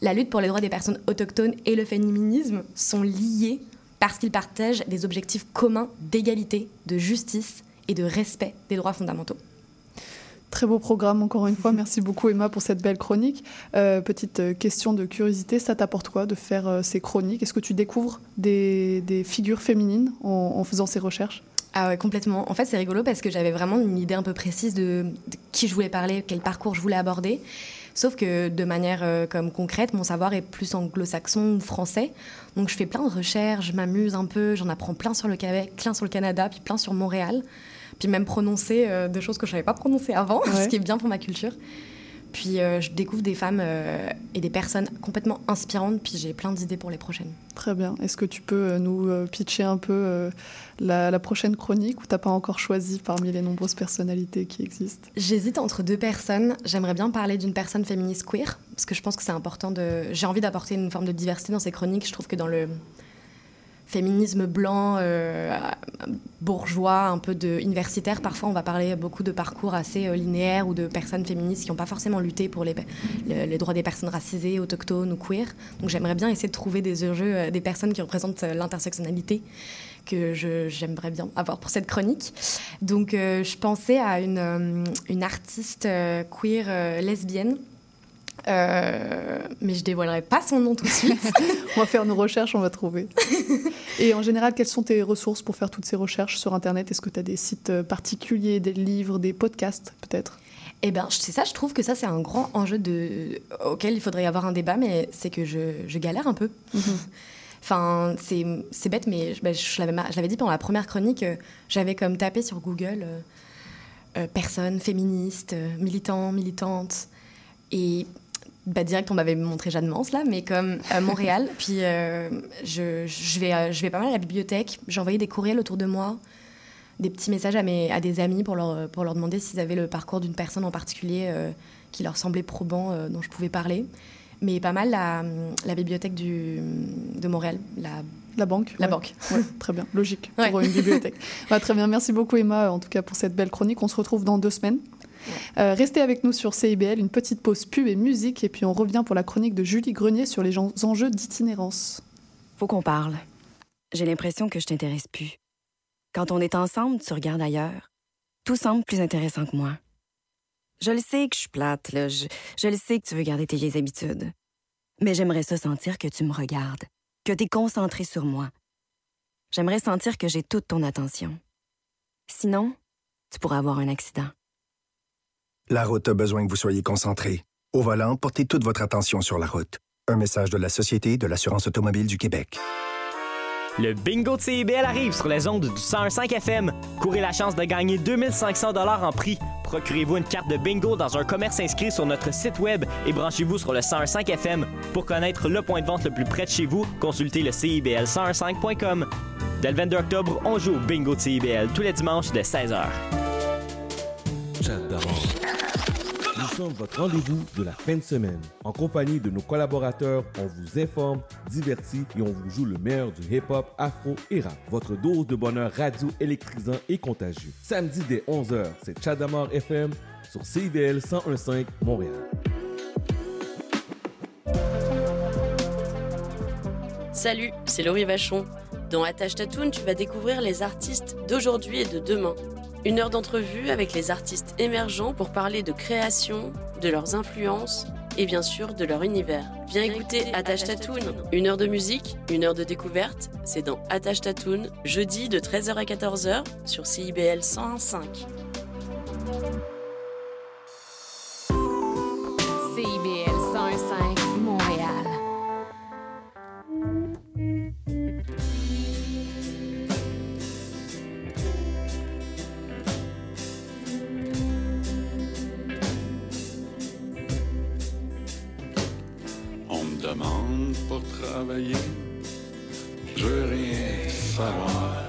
La lutte pour les droits des personnes autochtones et le féminisme sont liés parce qu'ils partagent des objectifs communs d'égalité, de justice et de respect des droits fondamentaux. Très beau programme, encore une fois. Merci beaucoup, Emma, pour cette belle chronique. Euh, petite euh, question de curiosité, ça t'apporte quoi de faire euh, ces chroniques? Est-ce que tu découvres des, figures féminines en, faisant ces recherches? Ah ouais, complètement. En fait, c'est rigolo parce que j'avais vraiment une idée un peu précise de, qui je voulais parler, quel parcours je voulais aborder. Sauf que de manière euh, comme concrète, mon savoir est plus anglo-saxon ou français. Donc je fais plein de recherches, je m'amuse un peu, j'en apprends plein sur le Québec, plein sur le Canada, puis plein sur Montréal. Puis même prononcer euh, des choses que je savais pas prononcer avant, <laughs> ce qui est bien pour ma culture. Puis euh, je découvre des femmes euh, et des personnes complètement inspirantes, puis j'ai plein d'idées pour les prochaines. Très bien. Est-ce que tu peux euh, nous pitcher un peu la, prochaine chronique ou t'as pas encore choisi parmi les nombreuses personnalités qui existent? J'hésite entre deux personnes. J'aimerais bien parler d'une personne féministe queer, parce que je pense que c'est important de... J'ai envie d'apporter une forme de diversité dans ces chroniques. Je trouve que dans le féminisme blanc, euh, bourgeois, un peu de universitaire. Parfois, on va parler beaucoup de parcours assez euh, linéaires ou de personnes féministes qui n'ont pas forcément lutté pour les, droits des personnes racisées, autochtones ou queer. Donc, j'aimerais bien essayer de trouver des enjeux, euh, des personnes qui représentent l'intersectionnalité que j'aimerais bien avoir pour cette chronique. Donc, je pensais à une, une artiste queer lesbienne euh, mais je dévoilerai pas son nom tout de suite. <laughs> on va faire nos recherches, on va trouver. <laughs> Et en général, quelles sont tes ressources pour faire toutes ces recherches sur Internet? Est-ce que tu as des sites euh, particuliers, des livres, des podcasts peut-être? Eh bien, c'est ça, je trouve que ça, c'est un grand enjeu de... auquel il faudrait y avoir un débat, mais c'est que je, je, galère un peu. Mhm. <laughs> Enfin, c'est bête, mais ben, je, l'avais dit pendant la première chronique, euh, j'avais comme tapé sur Google euh, personnes féministes, militants, militantes. Et bah, direct, on m'avait montré Jeanne Mance, là, mais comme à Montréal. <laughs> puis euh, je, je, vais, euh, je vais pas mal à la bibliothèque. Envoyé des courriels autour de moi. des petits messages à, mes, à des amis pour leur, pour leur demander s'ils avaient le parcours d'une personne en particulier qui leur semblait probant, dont je pouvais parler. Mais pas mal la, la bibliothèque du, de Montréal, la la banque La banque. très bien, logique <laughs> pour une bibliothèque. très bien, merci beaucoup Emma, en tout cas pour cette belle chronique. On se retrouve dans deux semaines. Euh, restez avec nous sur CIBL, une petite pause pub et musique, et puis on revient pour la chronique de Julie Grenier sur les enjeux d'itinérance. Faut qu'on parle. J'ai l'impression que je t'intéresse plus. Quand on est ensemble, tu regardes ailleurs. Tout semble plus intéressant que moi. Je le sais que je suis plate. Je, je le sais que tu veux garder tes vieilles habitudes. Mais j'aimerais ça sentir que tu me regardes que tu es concentré sur moi. J'aimerais sentir que j'ai toute ton attention. Sinon, tu pourrais avoir un accident. La route a besoin que vous soyez concentré. Au volant, portez toute votre attention sur la route. Un message de la Société de l'assurance automobile du Québec. Le bingo de CIBL arrive sur les ondes du 105 FM. Courez la chance de gagner 2500 dollars en prix. Procurez-vous une carte de bingo dans un commerce inscrit sur notre site web et branchez-vous sur le 105 FM. Pour connaître le point de vente le plus près de chez vous, consultez le CIBL105.com. Dès le 22 octobre, on joue au bingo de CIBL tous les dimanches dès 16h sommes votre rendez-vous de la fin de semaine. En compagnie de nos collaborateurs, on vous informe, divertit et on vous joue le meilleur du hip-hop, afro et rap. Votre dose de bonheur radio électrisant et contagieux. Samedi dès 11h, c'est Chadamar FM sur CIVL 1015 Montréal. Salut, c'est Laurie Vachon. Dans Attache Tatoon, tu vas découvrir les artistes d'aujourd'hui et de demain. Une heure d'entrevue avec les artistes émergents pour parler de création, de leurs influences et bien sûr de leur univers. Viens écouter Attache Tatoon. Une heure de musique, une heure de découverte, c'est dans Attache Tatoon, jeudi de 13h à 14h sur CIBL 101.5. CIBL pour travailler. Je veux rien savoir.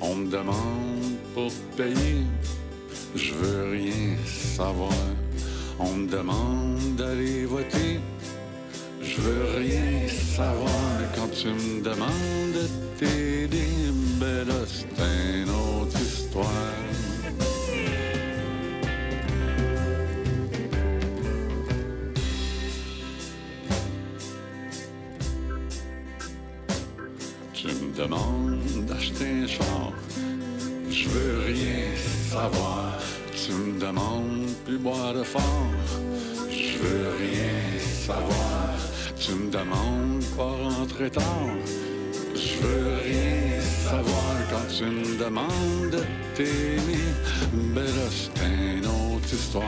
On me demande pour payer. Je veux rien savoir. On me demande d'aller voter. Je veux rien savoir quand tu me demandes de t'aider. Ben rentrer tard. Je veux rien savoir quand tu me demandes de t'aimer. Ben c'est une autre histoire.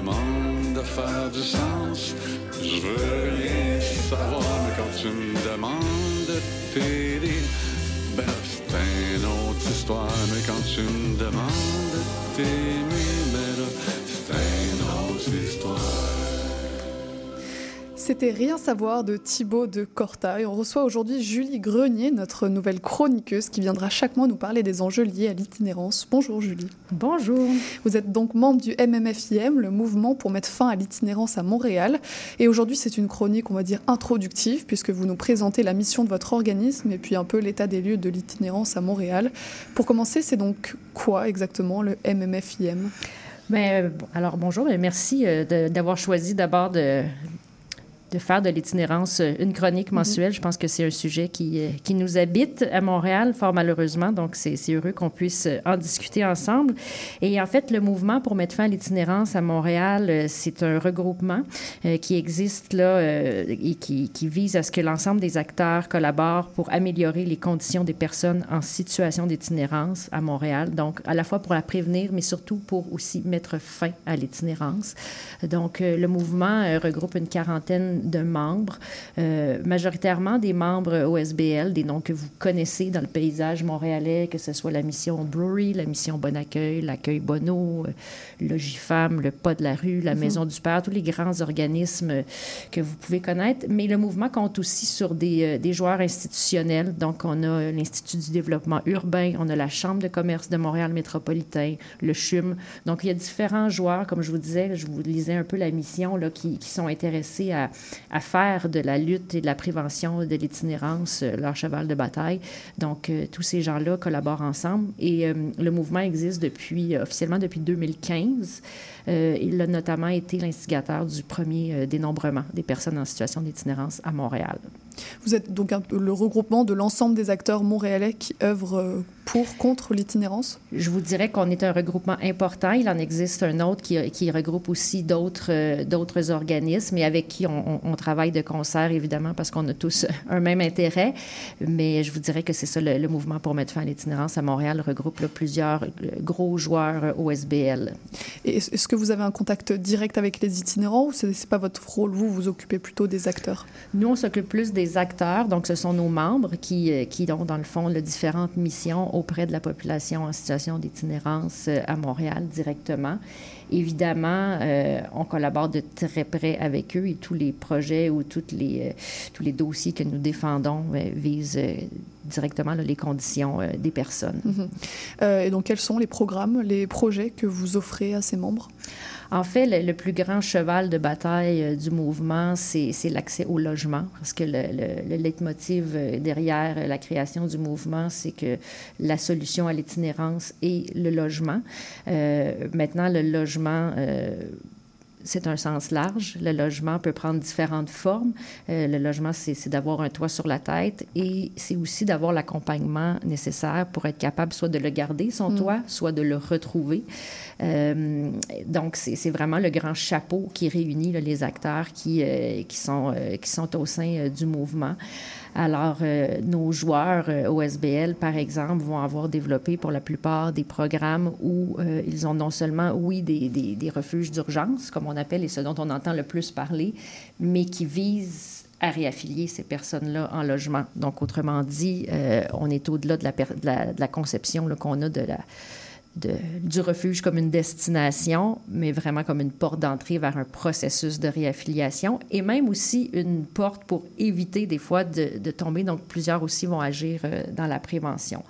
Demandes de faire du sens. Je veux rien savoir. Mais quand tu me demandes de t'aider, ben une autre histoire. Mais quand tu me demandes de t'aimer, C'était Rien savoir de Thibaut de Corta et on reçoit aujourd'hui Julie Grenier, notre nouvelle chroniqueuse qui viendra chaque mois nous parler des enjeux liés à l'itinérance. Bonjour Julie. Bonjour. Vous êtes donc membre du MMFIM, le mouvement pour mettre fin à l'itinérance à Montréal. Et aujourd'hui c'est une chronique, on va dire, introductive puisque vous nous présentez la mission de votre organisme et puis un peu l'état des lieux de l'itinérance à Montréal. Pour commencer, c'est donc quoi exactement le MMFIM ben, alors bonjour, et merci euh, d'avoir choisi d'abord de, de faire de l'itinérance une chronique mensuelle. Je pense que c'est un sujet qui, qui nous habite à Montréal, fort malheureusement. Donc, c'est heureux qu'on puisse en discuter ensemble. Et en fait, le mouvement pour mettre fin à l'itinérance à Montréal, c'est un regroupement qui existe là et qui, qui vise à ce que l'ensemble des acteurs collaborent pour améliorer les conditions des personnes en situation d'itinérance à Montréal. Donc, à la fois pour la prévenir, mais surtout pour aussi mettre fin à l'itinérance. Donc, le mouvement regroupe une quarantaine de membres, euh, majoritairement des membres OSBL, des noms que vous connaissez dans le paysage montréalais, que ce soit la mission Brewery, la mission Bon Accueil, l'accueil Bono, euh, le GIFAM, le Pas de la rue, la mhm. Maison du Père, tous les grands organismes que vous pouvez connaître. Mais le mouvement compte aussi sur des, euh, des joueurs institutionnels. Donc, on a l'Institut du développement urbain, on a la Chambre de commerce de Montréal métropolitain, le CHUM. Donc, il y a différents joueurs, comme je vous disais, je vous lisais un peu la mission, là, qui, qui sont intéressés à, à faire de la lutte et de la prévention de l'itinérance euh, leur cheval de bataille. Donc, euh, tous ces gens-là collaborent ensemble et euh, le mouvement existe depuis, officiellement depuis 2015. il a notamment été l'instigateur du premier dénombrement des personnes en situation d'itinérance à Montréal. Vous êtes donc un le regroupement de l'ensemble des acteurs montréalais qui œuvrent pour, contre l'itinérance? Je vous dirais qu'on est un regroupement important. Il en existe un autre qui, qui regroupe aussi d'autres, euh, d'autres organismes et avec qui on, on, travaille de concert, évidemment, parce qu'on a tous <laughs> un même intérêt. Mais je vous dirais que c'est ça, le, mouvement pour mettre fin à l'itinérance à Montréal regroupe plusieurs euh, gros joueurs euh, OSBL. Et est-ce que vous avez un contact direct avec les itinérants ou ce n'est pas votre rôle? Vous vous occupez plutôt des acteurs? Nous, on s'occupe plus des acteurs. Donc, ce sont nos membres qui, qui ont, dans le fond, les différentes missions auprès de la population en situation d'itinérance euh, à Montréal directement. Évidemment, euh, on collabore de très près avec eux et tous les projets ou toutes les, euh, tous les dossiers que nous défendons visent directement les conditions des personnes. Mm-hmm. et donc, quels sont les programmes, les projets que vous offrez à ces membres? En fait, le, plus grand cheval de bataille euh, du mouvement, c'est l'accès au logement, parce que le, le, leitmotiv euh, derrière la création du mouvement, c'est que la solution à l'itinérance est le logement. Euh, maintenant, le logement c'est un sens large. Le logement peut prendre différentes formes. Euh, le logement, c'est d'avoir un toit sur la tête et c'est aussi d'avoir l'accompagnement nécessaire pour être capable soit de le garder, son mm. toit, soit de le retrouver. Euh, donc, c'est vraiment le grand chapeau qui réunit les acteurs qui, euh, qui, sont, qui sont au sein du mouvement. Alors, euh, nos joueurs euh, OSBL, par exemple, vont avoir développé pour la plupart des programmes où euh, ils ont non seulement, oui, des, des, des refuges d'urgence, comme on appelle, et ce dont on entend le plus parler, mais qui visent à réaffilier ces personnes-là en logement. Donc, autrement dit, on est au-delà de la, conception qu'on a de la, du refuge comme une destination, mais vraiment comme une porte d'entrée vers un processus de réaffiliation et même aussi une porte pour éviter des fois de, tomber. Donc, plusieurs aussi vont agir euh, dans la prévention.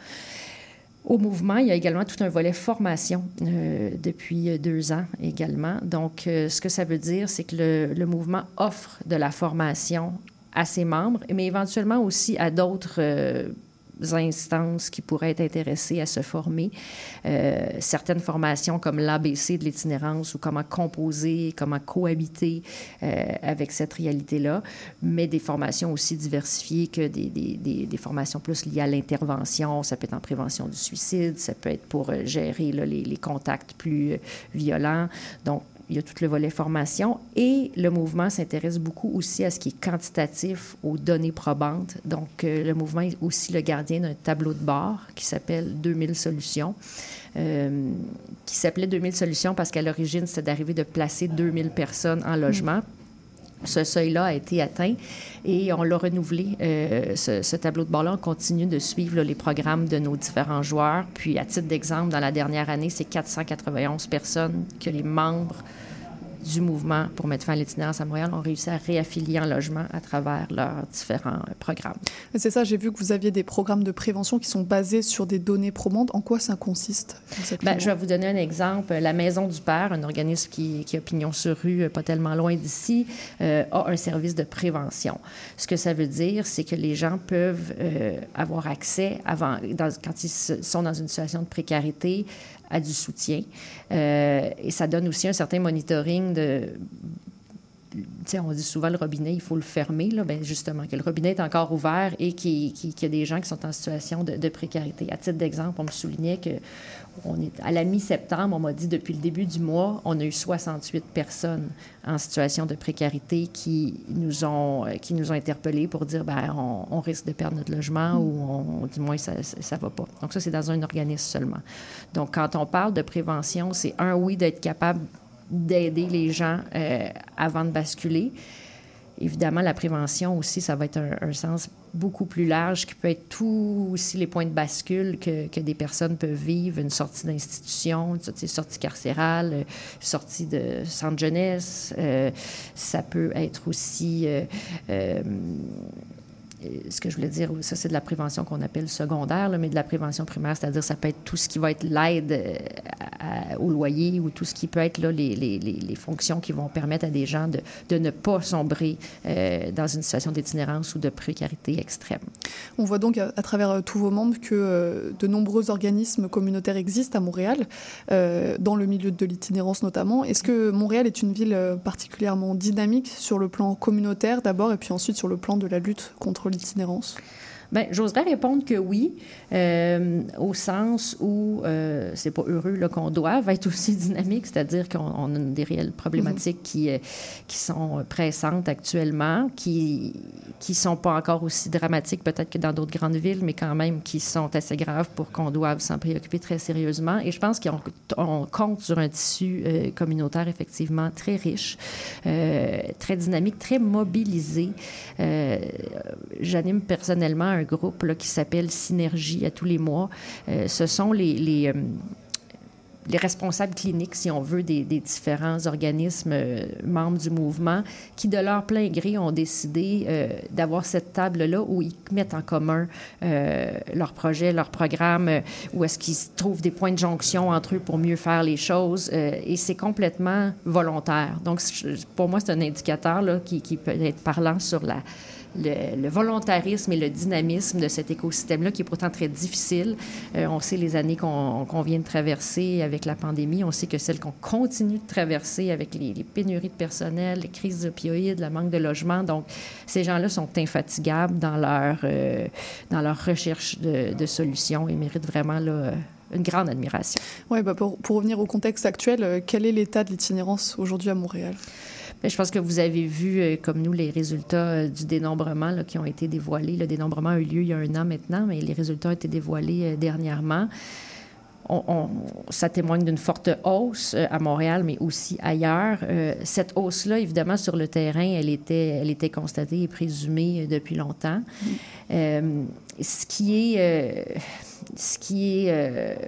Au mouvement, il y a également tout un volet formation euh, depuis deux ans également. Donc, euh, ce que ça veut dire, c'est que le, mouvement offre de la formation à ses membres, mais éventuellement aussi à d'autres instances qui pourraient être intéressées à se former. Euh, certaines formations comme l'ABC de l'itinérance ou comment composer, comment cohabiter euh, avec cette réalité-là, mais des formations aussi diversifiées que des, des, des, formations plus liées à l'intervention. Ça peut être en prévention du suicide, ça peut être pour euh, gérer les, les, contacts plus violents. Donc, il y a tout le volet formation et le mouvement s'intéresse beaucoup aussi à ce qui est quantitatif, aux données probantes. Donc, euh, le mouvement est aussi le gardien d'un tableau de bord qui s'appelle 2000 solutions, euh, qui s'appelait 2000 solutions parce qu'à l'origine, c'était d'arriver de placer 2000 personnes en logement. Ce seuil-là a été atteint et on l'a renouvelé. Euh, ce, tableau de bord-là, on continue de suivre les programmes de nos différents joueurs. Puis, à titre d'exemple, dans la dernière année, c'est 491 personnes que les membres du mouvement pour mettre fin à l'itinérance à Montréal ont réussi à réaffilier en logement à travers leurs différents programmes. C'est ça, j'ai vu que vous aviez des programmes de prévention qui sont basés sur des données probantes. En quoi ça consiste Bien, Je vais vous donner un exemple. La Maison du Père, un organisme qui, qui a pignon sur rue, pas tellement loin d'ici, euh, a un service de prévention. Ce que ça veut dire, c'est que les gens peuvent euh, avoir accès, avant, dans, quand ils sont dans une situation de précarité, à du soutien. Euh, et ça donne aussi un certain monitoring de on dit souvent le robinet, il faut le fermer. Ben justement, que le robinet est encore ouvert et qu'il y a des gens qui sont en situation de, précarité. À titre d'exemple, on me soulignait que on est, à la mi-septembre, on m'a dit depuis le début du mois, on a eu 68 personnes en situation de précarité qui nous ont, qui nous ont interpellés pour dire ben, on, risque de perdre notre logement ou on, du moins ça ne va pas. Donc, ça, c'est dans un organisme seulement. Donc, quand on parle de prévention, c'est un, oui, d'être capable d'aider les gens euh, avant de basculer. Évidemment, la prévention aussi, ça va être un, sens beaucoup plus large qui peut être tout aussi les points de bascule que, que des personnes peuvent vivre, une sortie d'institution, une sortie carcérale, une sortie de centre jeunesse. Euh, ça peut être aussi euh, ce que je voulais dire, ça c'est de la prévention qu'on appelle secondaire, mais de la prévention primaire, c'est-à-dire ça peut être tout ce qui va être l'aide euh, au loyer ou tout ce qui peut être là, les, les, les, fonctions qui vont permettre à des gens de, de ne pas sombrer euh, dans une situation d'itinérance ou de précarité extrême. On voit donc à, travers euh, tous vos membres que de nombreux organismes communautaires existent à Montréal, dans le milieu de l'itinérance notamment. Est-ce que Montréal est une ville particulièrement dynamique sur le plan communautaire d'abord et puis ensuite sur le plan de la lutte contre l'itinérance? Bien, j'oserais répondre que oui, euh, au sens où euh, c'est pas heureux qu'on doive être aussi <laughs> dynamique, c'est-à-dire qu'on a des réelles problématiques qui, euh, qui sont pressantes actuellement, qui qui sont pas encore aussi dramatiques peut-être que dans d'autres grandes villes, mais quand même qui sont assez graves pour qu'on doive s'en préoccuper très sérieusement. Et je pense qu'on compte sur un tissu euh, communautaire effectivement très riche, très dynamique, très mobilisé. J'anime personnellement un groupe là, qui s'appelle Synergie à tous les mois. Euh, ce sont euh, les, responsables cliniques, si on veut, des, différents organismes euh, membres du mouvement qui, de leur plein gré, ont décidé d'avoir cette table-là où ils mettent en commun leurs projets, leurs programmes, où est-ce qu'ils trouvent des points de jonction entre eux pour mieux faire les choses. et c'est complètement volontaire. Donc, pour moi, c'est un indicateur qui peut être parlant sur la le, volontarisme et le dynamisme de cet écosystème-là, qui est pourtant très difficile. Euh, on sait les années qu'on vient de traverser avec la pandémie. On sait que celles qu'on continue de traverser avec les, pénuries de personnel, les crises opioïdes, le manque de logement. Donc, ces gens-là sont infatigables dans leur, euh, dans leur recherche de, solutions et méritent vraiment une grande admiration. Oui, bah pour, pour, revenir au contexte actuel, euh, quel est l'état de l'itinérance aujourd'hui à Montréal? Je pense que vous avez vu, euh, comme nous, les résultats euh, du dénombrement qui ont été dévoilés. Le dénombrement a eu lieu il y a un an maintenant, mais les résultats ont été dévoilés euh, dernièrement. ça témoigne d'une forte hausse à Montréal, mais aussi ailleurs. cette hausse-là, évidemment, sur le terrain, elle était, elle était constatée et présumée depuis longtemps. Mm. ce qui est, ce qui est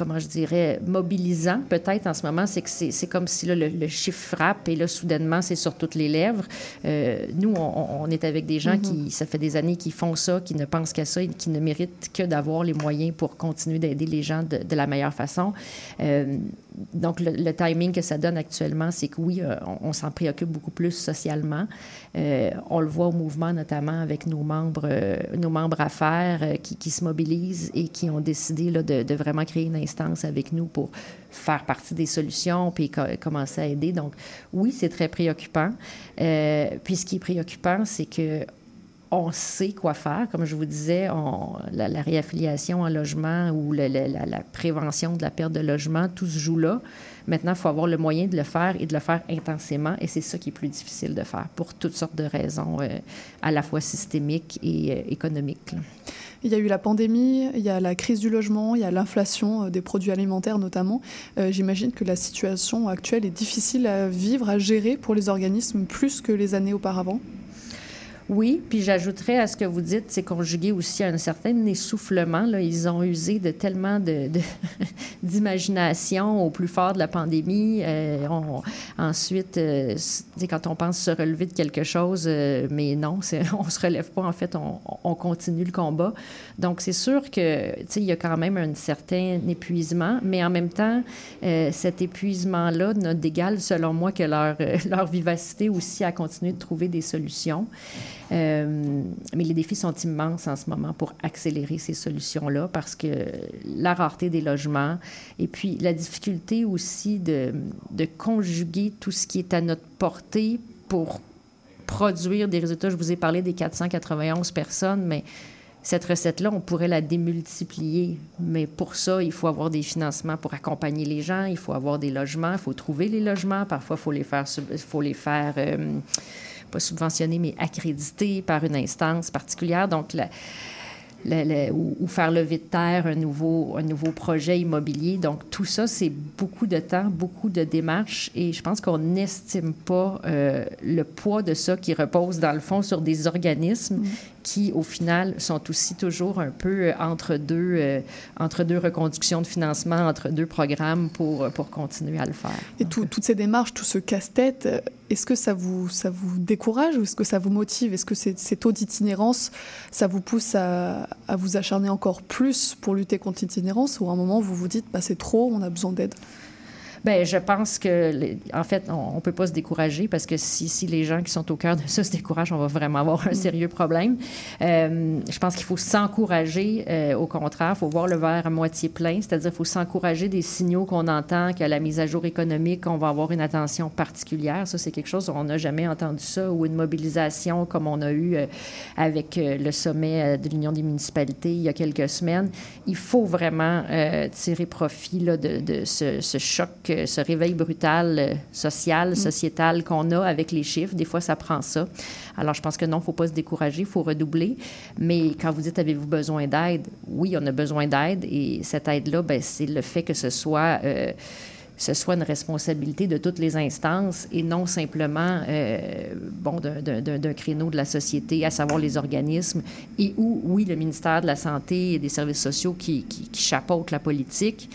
comment je dirais, mobilisant peut-être en ce moment, c'est que c'est comme si le, chiffre frappe et là, soudainement, c'est sur toutes les lèvres. Euh, nous, on, est avec des gens qui, mm-hmm. ça fait des années, qui font ça, qui ne pensent qu'à ça et qui ne méritent que d'avoir les moyens pour continuer d'aider les gens de, de, la meilleure façon. Euh, donc, le, timing que ça donne actuellement, c'est que oui, euh, on, s'en préoccupe beaucoup plus socialement. Euh, on le voit au mouvement, notamment avec nos membres, euh, nos membres affaires qui, se mobilisent et qui ont décidé là, de, vraiment créer une instance avec nous pour faire partie des solutions puis commencer à aider. Donc, oui, c'est très préoccupant. puis, ce qui est préoccupant, c'est que on sait quoi faire. Comme je vous disais, la, réaffiliation en logement ou la, prévention de la perte de logement, tout se joue là. Maintenant, il faut avoir le moyen de le faire et de le faire intensément. Et c'est ça qui est plus difficile de faire pour toutes sortes de raisons, euh, à la fois systémiques et euh, économiques. Il y a eu la pandémie, il y a la crise du logement, il y a l'inflation euh, des produits alimentaires notamment. J'imagine que la situation actuelle est difficile à vivre, à gérer pour les organismes plus que les années auparavant. Oui, puis j'ajouterais à ce que vous dites, c'est conjugué aussi à un certain essoufflement. Là. Ils ont usé de tellement <laughs> d'imagination de, au plus fort de la pandémie. Euh, ensuite, euh, quand on pense se relever de quelque chose, euh, mais non, <laughs> on se relève pas. En fait, on, on continue le combat. Donc, c'est sûr que il y a quand même un certain épuisement, mais en même temps, cet épuisement-là n'a d'égal, selon moi, que leur, <laughs> leur vivacité aussi à continuer de trouver des solutions. Euh, mais les défis sont immenses en ce moment pour accélérer ces solutions-là parce que la rareté des logements et puis la difficulté aussi de, conjuguer tout ce qui est à notre portée pour produire des résultats. Je vous ai parlé des 491 personnes, mais cette recette-là, on pourrait la démultiplier. Mais pour ça, il faut avoir des financements pour accompagner les gens, il faut avoir des logements, il faut trouver les logements. Parfois, il faut les faire, faut les faire euh, pas subventionnés, mais accrédités par une instance particulière. Donc, la, ou, faire lever de terre un nouveau, un nouveau projet immobilier. Donc, tout ça, c'est beaucoup de temps, beaucoup de démarches et je pense qu'on n'estime pas euh, le poids de ça qui repose, dans le fond, sur des organismes mm. Qui, au final, sont aussi toujours un peu euh, entre deux, euh, entre deux reconductions de financement, entre deux programmes pour, pour continuer à le faire. Et toutes ces démarches, tout ce casse-tête, est-ce que ça vous, ça vous décourage ou est-ce que ça vous motive? Est-ce que ces taux d'itinérance, ça vous pousse à, à vous acharner encore plus pour lutter contre l'itinérance ou à un moment vous vous dites bah, c'est trop, on a besoin d'aide? Bien, je pense que, en fait, on ne peut pas se décourager parce que si, si, les gens qui sont au cœur de ça se découragent, on va vraiment avoir un mm. sérieux problème. Euh, je pense qu'il faut s'encourager, euh, au contraire, il faut voir le verre à moitié plein, c'est-à-dire qu'il faut s'encourager des signaux qu'on entend, qu'à la mise à jour économique, on va avoir une attention particulière. Ça, c'est quelque chose, on n'a jamais entendu ça, ou une mobilisation comme on a eu euh, avec le sommet de l'Union des municipalités il y a quelques semaines. Il faut vraiment tirer profit là, de, de ce, ce choc ce réveil brutal euh, social, mm. sociétal qu'on a avec les chiffres. Des fois, ça prend ça. Alors, je pense que non, il ne faut pas se décourager, il faut redoubler. Mais quand vous dites avez-vous besoin d'aide, oui, on a besoin d'aide. Et cette aide-là, ben, c'est le fait que ce soit. Euh, ce soit une responsabilité de toutes les instances et non simplement euh, bon, d'un créneau de la société, à savoir les organismes, et où, oui, le ministère de la Santé et des Services sociaux qui, qui, qui chapeaute la politique,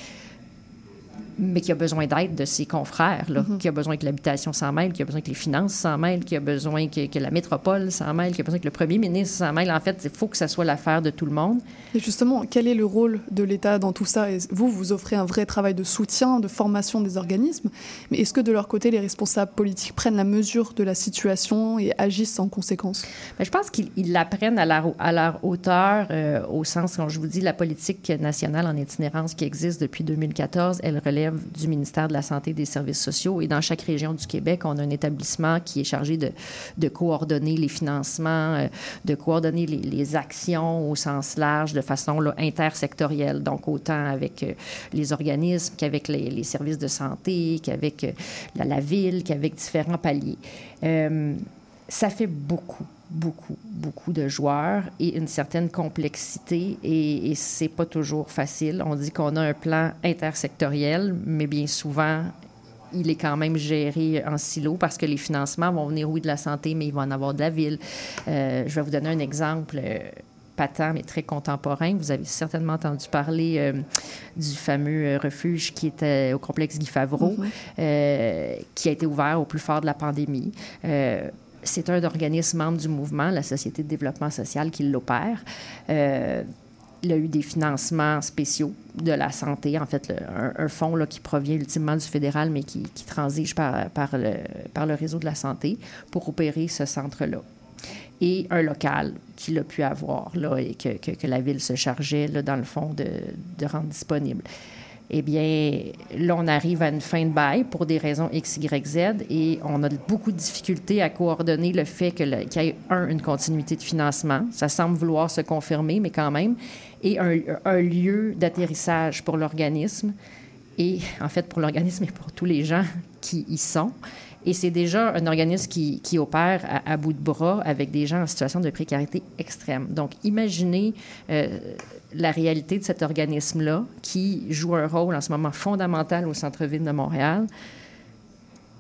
mais qui a besoin d'aide de ses confrères, là, mm-hmm. qui a besoin que l'habitation s'en mêle, qui a besoin que les finances s'en mêlent, qui a besoin que, la métropole s'en mêle, qui a besoin que le premier ministre s'en mêle. En fait, il faut que ça soit l'affaire de tout le monde. Et justement, quel est le rôle de l'État dans tout ça? Vous, vous offrez un vrai travail de soutien, de formation des organismes, mais est-ce que de leur côté, les responsables politiques prennent la mesure de la situation et agissent en conséquence? Bien, Je pense qu'ils l'apprennent à leur, à leur hauteur, euh, au sens, quand je vous dis, la politique nationale en itinérance qui existe depuis 2014, elle relève du ministère de la Santé et des Services sociaux. Et dans chaque région du Québec, on a un établissement qui est chargé de, coordonner les financements, euh, de coordonner les, actions au sens large de façon intersectorielle. Donc, autant avec euh, les organismes qu'avec les, services de santé, qu'avec euh, la, ville, qu'avec différents paliers. ça fait beaucoup beaucoup, beaucoup de joueurs et une certaine complexité et, et c'est pas toujours facile. On dit qu'on a un plan intersectoriel, mais bien souvent, il est quand même géré en silo parce que les financements vont venir, oui, de la santé, mais ils vont en avoir de la ville. Euh, je vais vous donner un exemple. Euh, patent, mais très contemporain. Vous avez certainement entendu parler euh, du fameux refuge qui était au complexe Guy Favreau, mm-hmm. qui a été ouvert au plus fort de la pandémie c'est un organisme membre du mouvement, la Société de développement social, qui l'opère. Euh, il a eu des financements spéciaux de la santé, en fait, un, fonds là, qui provient ultimement du fédéral, mais qui, transige par, le, réseau de la santé pour opérer ce centre-là. Et un local qu'il a pu avoir là, et que, la ville se chargeait, dans le fond, de rendre disponible eh bien, là, on arrive à une fin de bail pour des raisons X, Y, Z et on a beaucoup de difficultés à coordonner le fait qu'il y ait, un, une continuité de financement. Ça semble vouloir se confirmer, mais quand même, et un, un lieu d'atterrissage pour l'organisme et, en fait, pour l'organisme et pour tous les gens qui y sont. Et c'est déjà un organisme qui, opère à, bout de bras avec des gens en situation de précarité extrême. Donc, imaginez euh, la réalité de cet organisme-là qui joue un rôle en ce moment fondamental au centre-ville de Montréal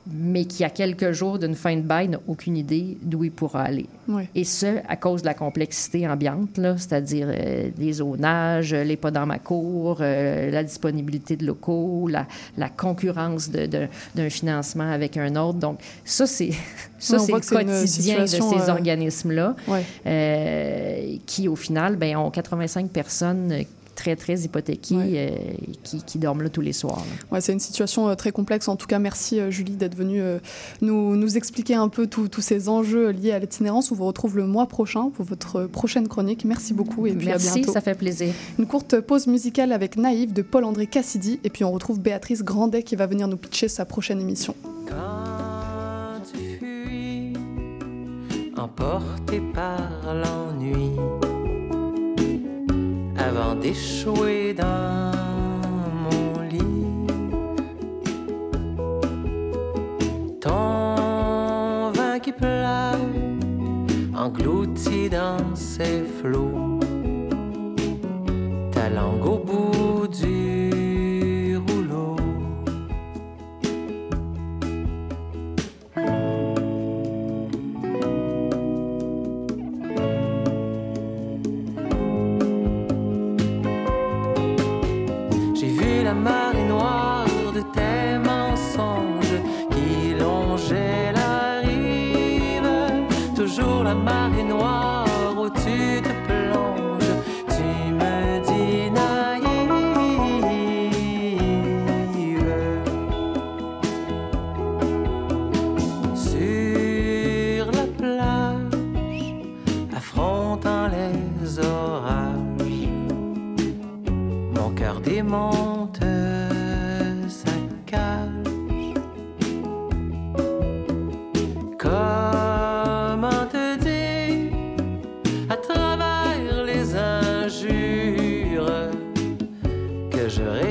mais qui, à quelques jours d'une fin de bail, n'a aucune idée d'où il pourra aller. Et ce, à cause de la complexité ambiante, c'est-à-dire euh, les zonages, les pas dans ma cour, euh, la disponibilité de locaux, la, la concurrence d'un financement avec un autre. Donc, ça, c'est <laughs> ça, c'est le quotidien de ces euh, organismes-là, qui, au final, ben, ont 85 personnes très, très hypothéqués euh, qui, qui, dorment là tous les soirs. Ouais, c'est une situation euh, très complexe. En tout cas, merci euh, Julie d'être venue nous, nous, expliquer un peu tous ces enjeux liés à l'itinérance. On vous retrouve le mois prochain pour votre prochaine chronique. Merci beaucoup et puis merci, à bientôt. ça fait plaisir. Une courte pause musicale avec Naïve de Paul-André Cassidy et puis on retrouve Béatrice Grandet qui va venir nous pitcher sa prochaine émission. Quand tu fuis emporté par l'ennui d'échouer dans mon lit. Ton vin qui pleure, englouti dans ses flots, ta langue au bout je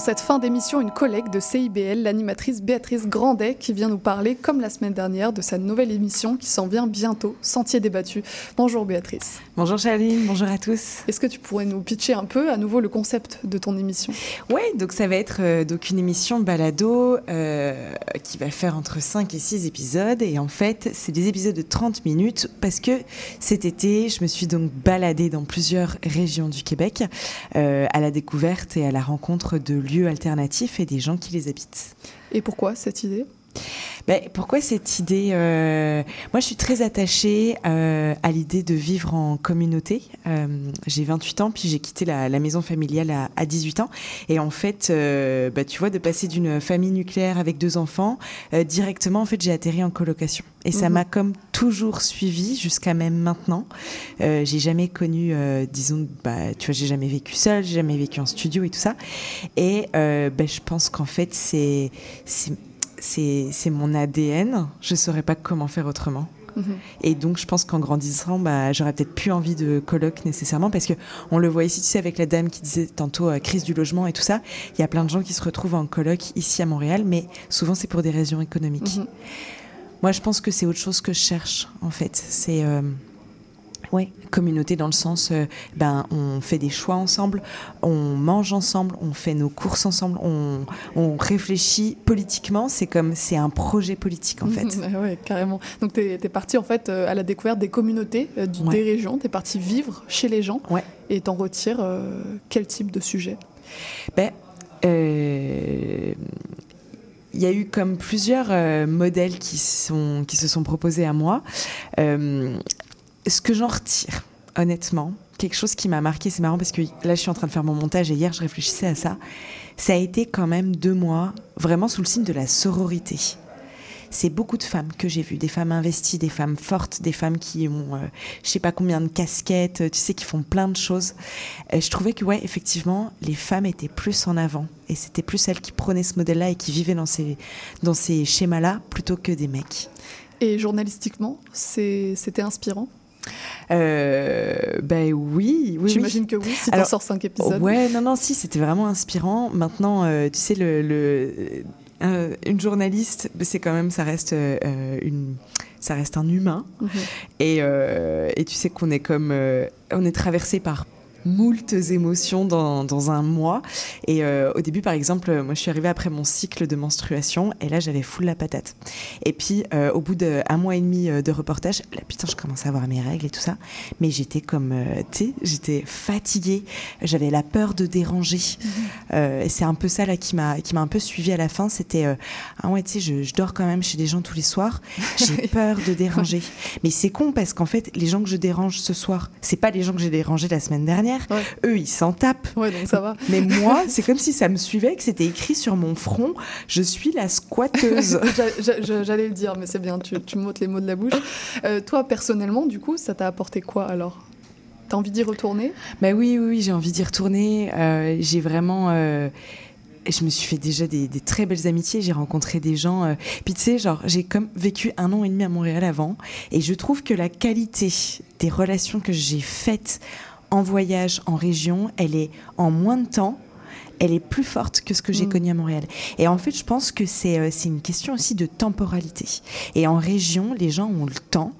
en cette fin d'émission une collègue de CIBL, l'animatrice Béatrice Grandet, qui vient nous parler, comme la semaine dernière, de sa nouvelle émission qui s'en vient bientôt, Sentier débattu. Bonjour Béatrice. Bonjour Charline, bonjour à tous. Est-ce que tu pourrais nous pitcher un peu à nouveau le concept de ton émission? Oui, donc ça va être euh, donc une émission balado euh, qui va faire entre 5 et 6 épisodes. Et en fait, c'est des épisodes de 30 minutes parce que cet été, je me suis donc baladée dans plusieurs régions du Québec euh, à la découverte et à la rencontre de lieux alternatifs et des gens qui les habitent. Et pourquoi cette idée? Ben, pourquoi cette idée euh, Moi, je suis très attachée euh, à l'idée de vivre en communauté. Euh, j'ai 28 ans, puis j'ai quitté la, la, maison familiale à, à, 18 ans. Et en fait, euh, bah, tu vois, de passer d'une famille nucléaire avec deux enfants, directement, en fait, j'ai atterri en colocation. Et ça m'a mmh. comme toujours suivi jusqu'à même maintenant. J'ai jamais connu, disons, bah, tu vois, j'ai jamais vécu seule, j'ai jamais vécu en studio et tout ça. Et bah, je pense qu'en fait, c'est c'est mon ADN. Je ne saurais pas comment faire autrement. Mmh. Et donc, je pense qu'en grandissant, bah, j'aurais peut-être plus envie de colloque nécessairement parce que on le voit ici, tu sais, avec la dame qui disait tantôt euh, crise du logement et tout ça. Il y a plein de gens qui se retrouvent en colloque ici à Montréal, mais souvent c'est pour des raisons économiques. Mmh. Moi, je pense que c'est autre chose que je cherche, en fait. C'est euh, oui, communauté dans le sens, euh, ben, on fait des choix ensemble, on mange ensemble, on fait nos courses ensemble, on, on réfléchit politiquement. C'est comme, c'est un projet politique en fait. <laughs> oui, carrément. Donc tu es, es, parti en fait euh, à la découverte des communautés, euh, du, ouais. des régions. Tu es parti vivre chez les gens. Ouais. Et t'en retires euh, quel type de sujet? Ben. Il y a eu comme plusieurs euh, modèles qui, sont, qui se sont proposés à moi. Euh, ce que j'en retire, honnêtement, quelque chose qui m'a marqué, c'est marrant parce que là, je suis en train de faire mon montage et hier, je réfléchissais à ça. Ça a été quand même deux mois vraiment sous le signe de la sororité. c'est beaucoup de femmes que j'ai vues, des femmes investies, des femmes fortes, des femmes qui ont, euh, je sais pas combien de casquettes, tu sais, qui font plein de choses. Je trouvais que, ouais, effectivement, les femmes étaient plus en avant. Et c'était plus elles qui prenaient ce modèle-là et qui vivaient dans ces, dans ces schémas-là plutôt que des mecs. Et journalistiquement, c'était inspirant? Euh, ben oui, oui. J'imagine que oui, si t'en sors cinq épisodes. Ouais, non, non, si, c'était vraiment inspirant. Maintenant, euh, tu sais, le, le euh, une journaliste, c'est quand même, ça reste une, ça reste un humain. Mhm. Et, et, tu sais qu'on est comme, on est traversé par moultes émotions dans, dans un mois. Et euh, au début, par exemple, moi, je suis arrivée après mon cycle de menstruation et là, j'avais full la patate. Et puis, euh, au bout d'un mois et demi euh, de reportage, là, putain, je commençais à avoir mes règles et tout ça. Mais j'étais comme, tu sais, j'étais fatiguée. J'avais la peur de déranger. Mhm. et c'est un peu ça, là, qui m'a un peu suivi à la fin. C'était, ah ouais, tu sais, je, je, dors quand même chez des gens tous les soirs. <laughs> J'ai peur de déranger. Mais c'est con parce qu'en fait, les gens que je dérange ce soir, c'est pas les gens que j'ai dérangés la semaine dernière eux, ils s'en tapent. Ouais, donc ça va. Mais moi, c'est comme si ça me suivait, que c'était écrit sur mon front Je suis la squatteuse. <laughs> J'allais le dire, mais c'est bien, tu, tu m'ôtes les mots de la bouche. Euh, toi, personnellement, du coup, ça t'a apporté quoi alors? T'as envie d'y retourner? Bah oui, oui, j'ai envie d'y retourner. Euh, j'ai vraiment. Euh, je me suis fait déjà des, très belles amitiés. J'ai rencontré des gens. Euh, puis tu sais, genre, j'ai comme vécu un an et demi à Montréal avant. Et je trouve que la qualité des relations que j'ai faites en voyage, en région, elle est en moins de temps, elle est plus forte que ce que j'ai mm. connu à Montréal. Et en fait, je pense que c'est euh, une question aussi de temporalité. Et en région, les gens ont le temps,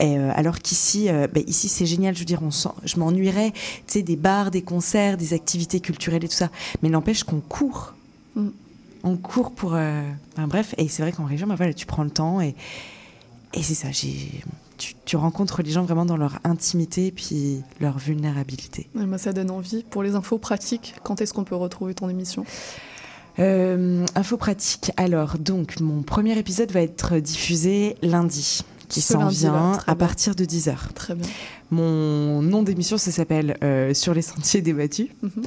euh, alors qu'ici, euh, ben, ici c'est génial. Je veux dire, on sent, je m'ennuierais, tu sais, des bars, des concerts, des activités culturelles et tout ça. Mais n'empêche qu'on court. Mm. On court pour. bref, et c'est vrai qu'en région, ben, voilà, tu prends le temps et, et c'est ça. J'ai tu, rencontres les gens vraiment dans leur intimité et puis leur vulnérabilité. ça donne envie. Pour les infos pratiques, quand est-ce qu'on peut retrouver ton émission? Euh, Infos pratiques. Alors, donc, mon premier épisode va être diffusé lundi qui s'en vient à partir de 10h. Très bien. Mon nom d'émission, ça s'appelle euh, Sur les sentiers débattus. Mhm.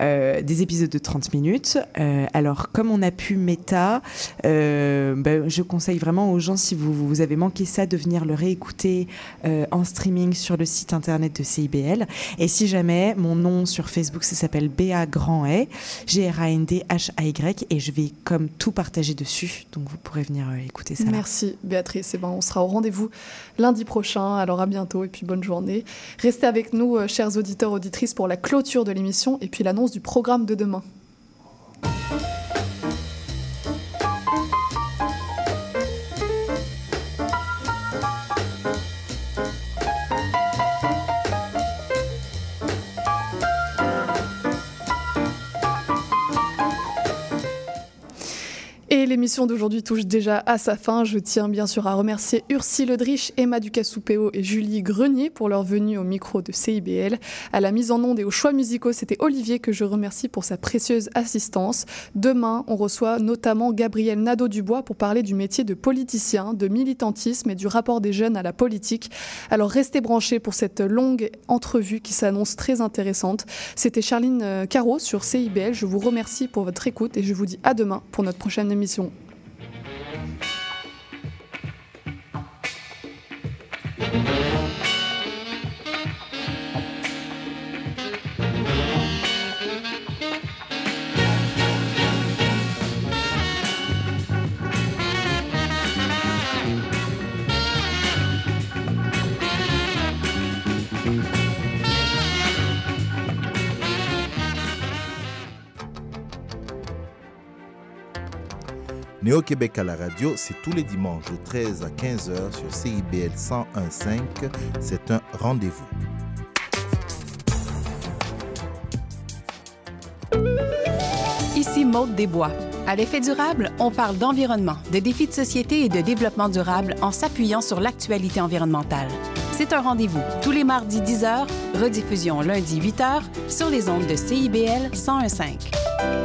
Euh, des épisodes de 30 minutes. Euh, alors, comme on a pu méta, euh, ben, je conseille vraiment aux gens, si vous, vous, avez manqué ça, de venir le réécouter en streaming sur le site internet de CIBL. Et si jamais, mon nom sur Facebook, ça s'appelle Béa Grand G-R-A-N-D-H-A-Y, et je vais comme tout partager dessus. Donc, vous pourrez venir écouter ça. Merci, Béatrice. Et ben, on sera au rendez-vous lundi prochain. Alors, à bientôt et puis bonne journée. Restez avec nous, chers auditeurs, auditrices, pour la clôture de l'émission et puis l'annonce du programme de demain. Et l'émission d'aujourd'hui touche déjà à sa fin. Je tiens bien sûr à remercier Ursi Ledrich, Emma Ducassoupéo et Julie Grenier pour leur venue au micro de CIBL. À la mise en onde et aux choix musicaux, c'était Olivier que je remercie pour sa précieuse assistance. Demain, on reçoit notamment Gabriel Nadeau-Dubois pour parler du métier de politicien, de militantisme et du rapport des jeunes à la politique. Alors restez branchés pour cette longue entrevue qui s'annonce très intéressante. C'était Charline euh, Caro sur CIBL. Je vous remercie pour votre écoute et je vous dis à demain pour notre prochaine émission mission. Néo-Québec à la radio, c'est tous les dimanches de 13 à 15h sur CIBL 101.5. C'est un rendez-vous. Ici Maude Desbois. À l'effet durable, on parle d'environnement, de défis de société et de développement durable en s'appuyant sur l'actualité environnementale. C'est un rendez-vous tous les mardis 10h, rediffusion lundi 8h sur les ondes de CIBL 101.5.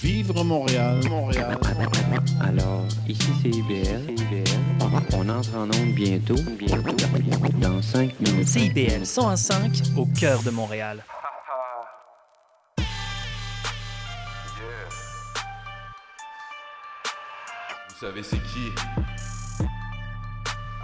Vivre Montréal, Montréal. Alors, ici c'est IBL. On entre en onde bientôt. Bientôt. Dans 5 minutes. CIBL 101.5 au cœur de Montréal. <laughs> Vous savez c'est qui?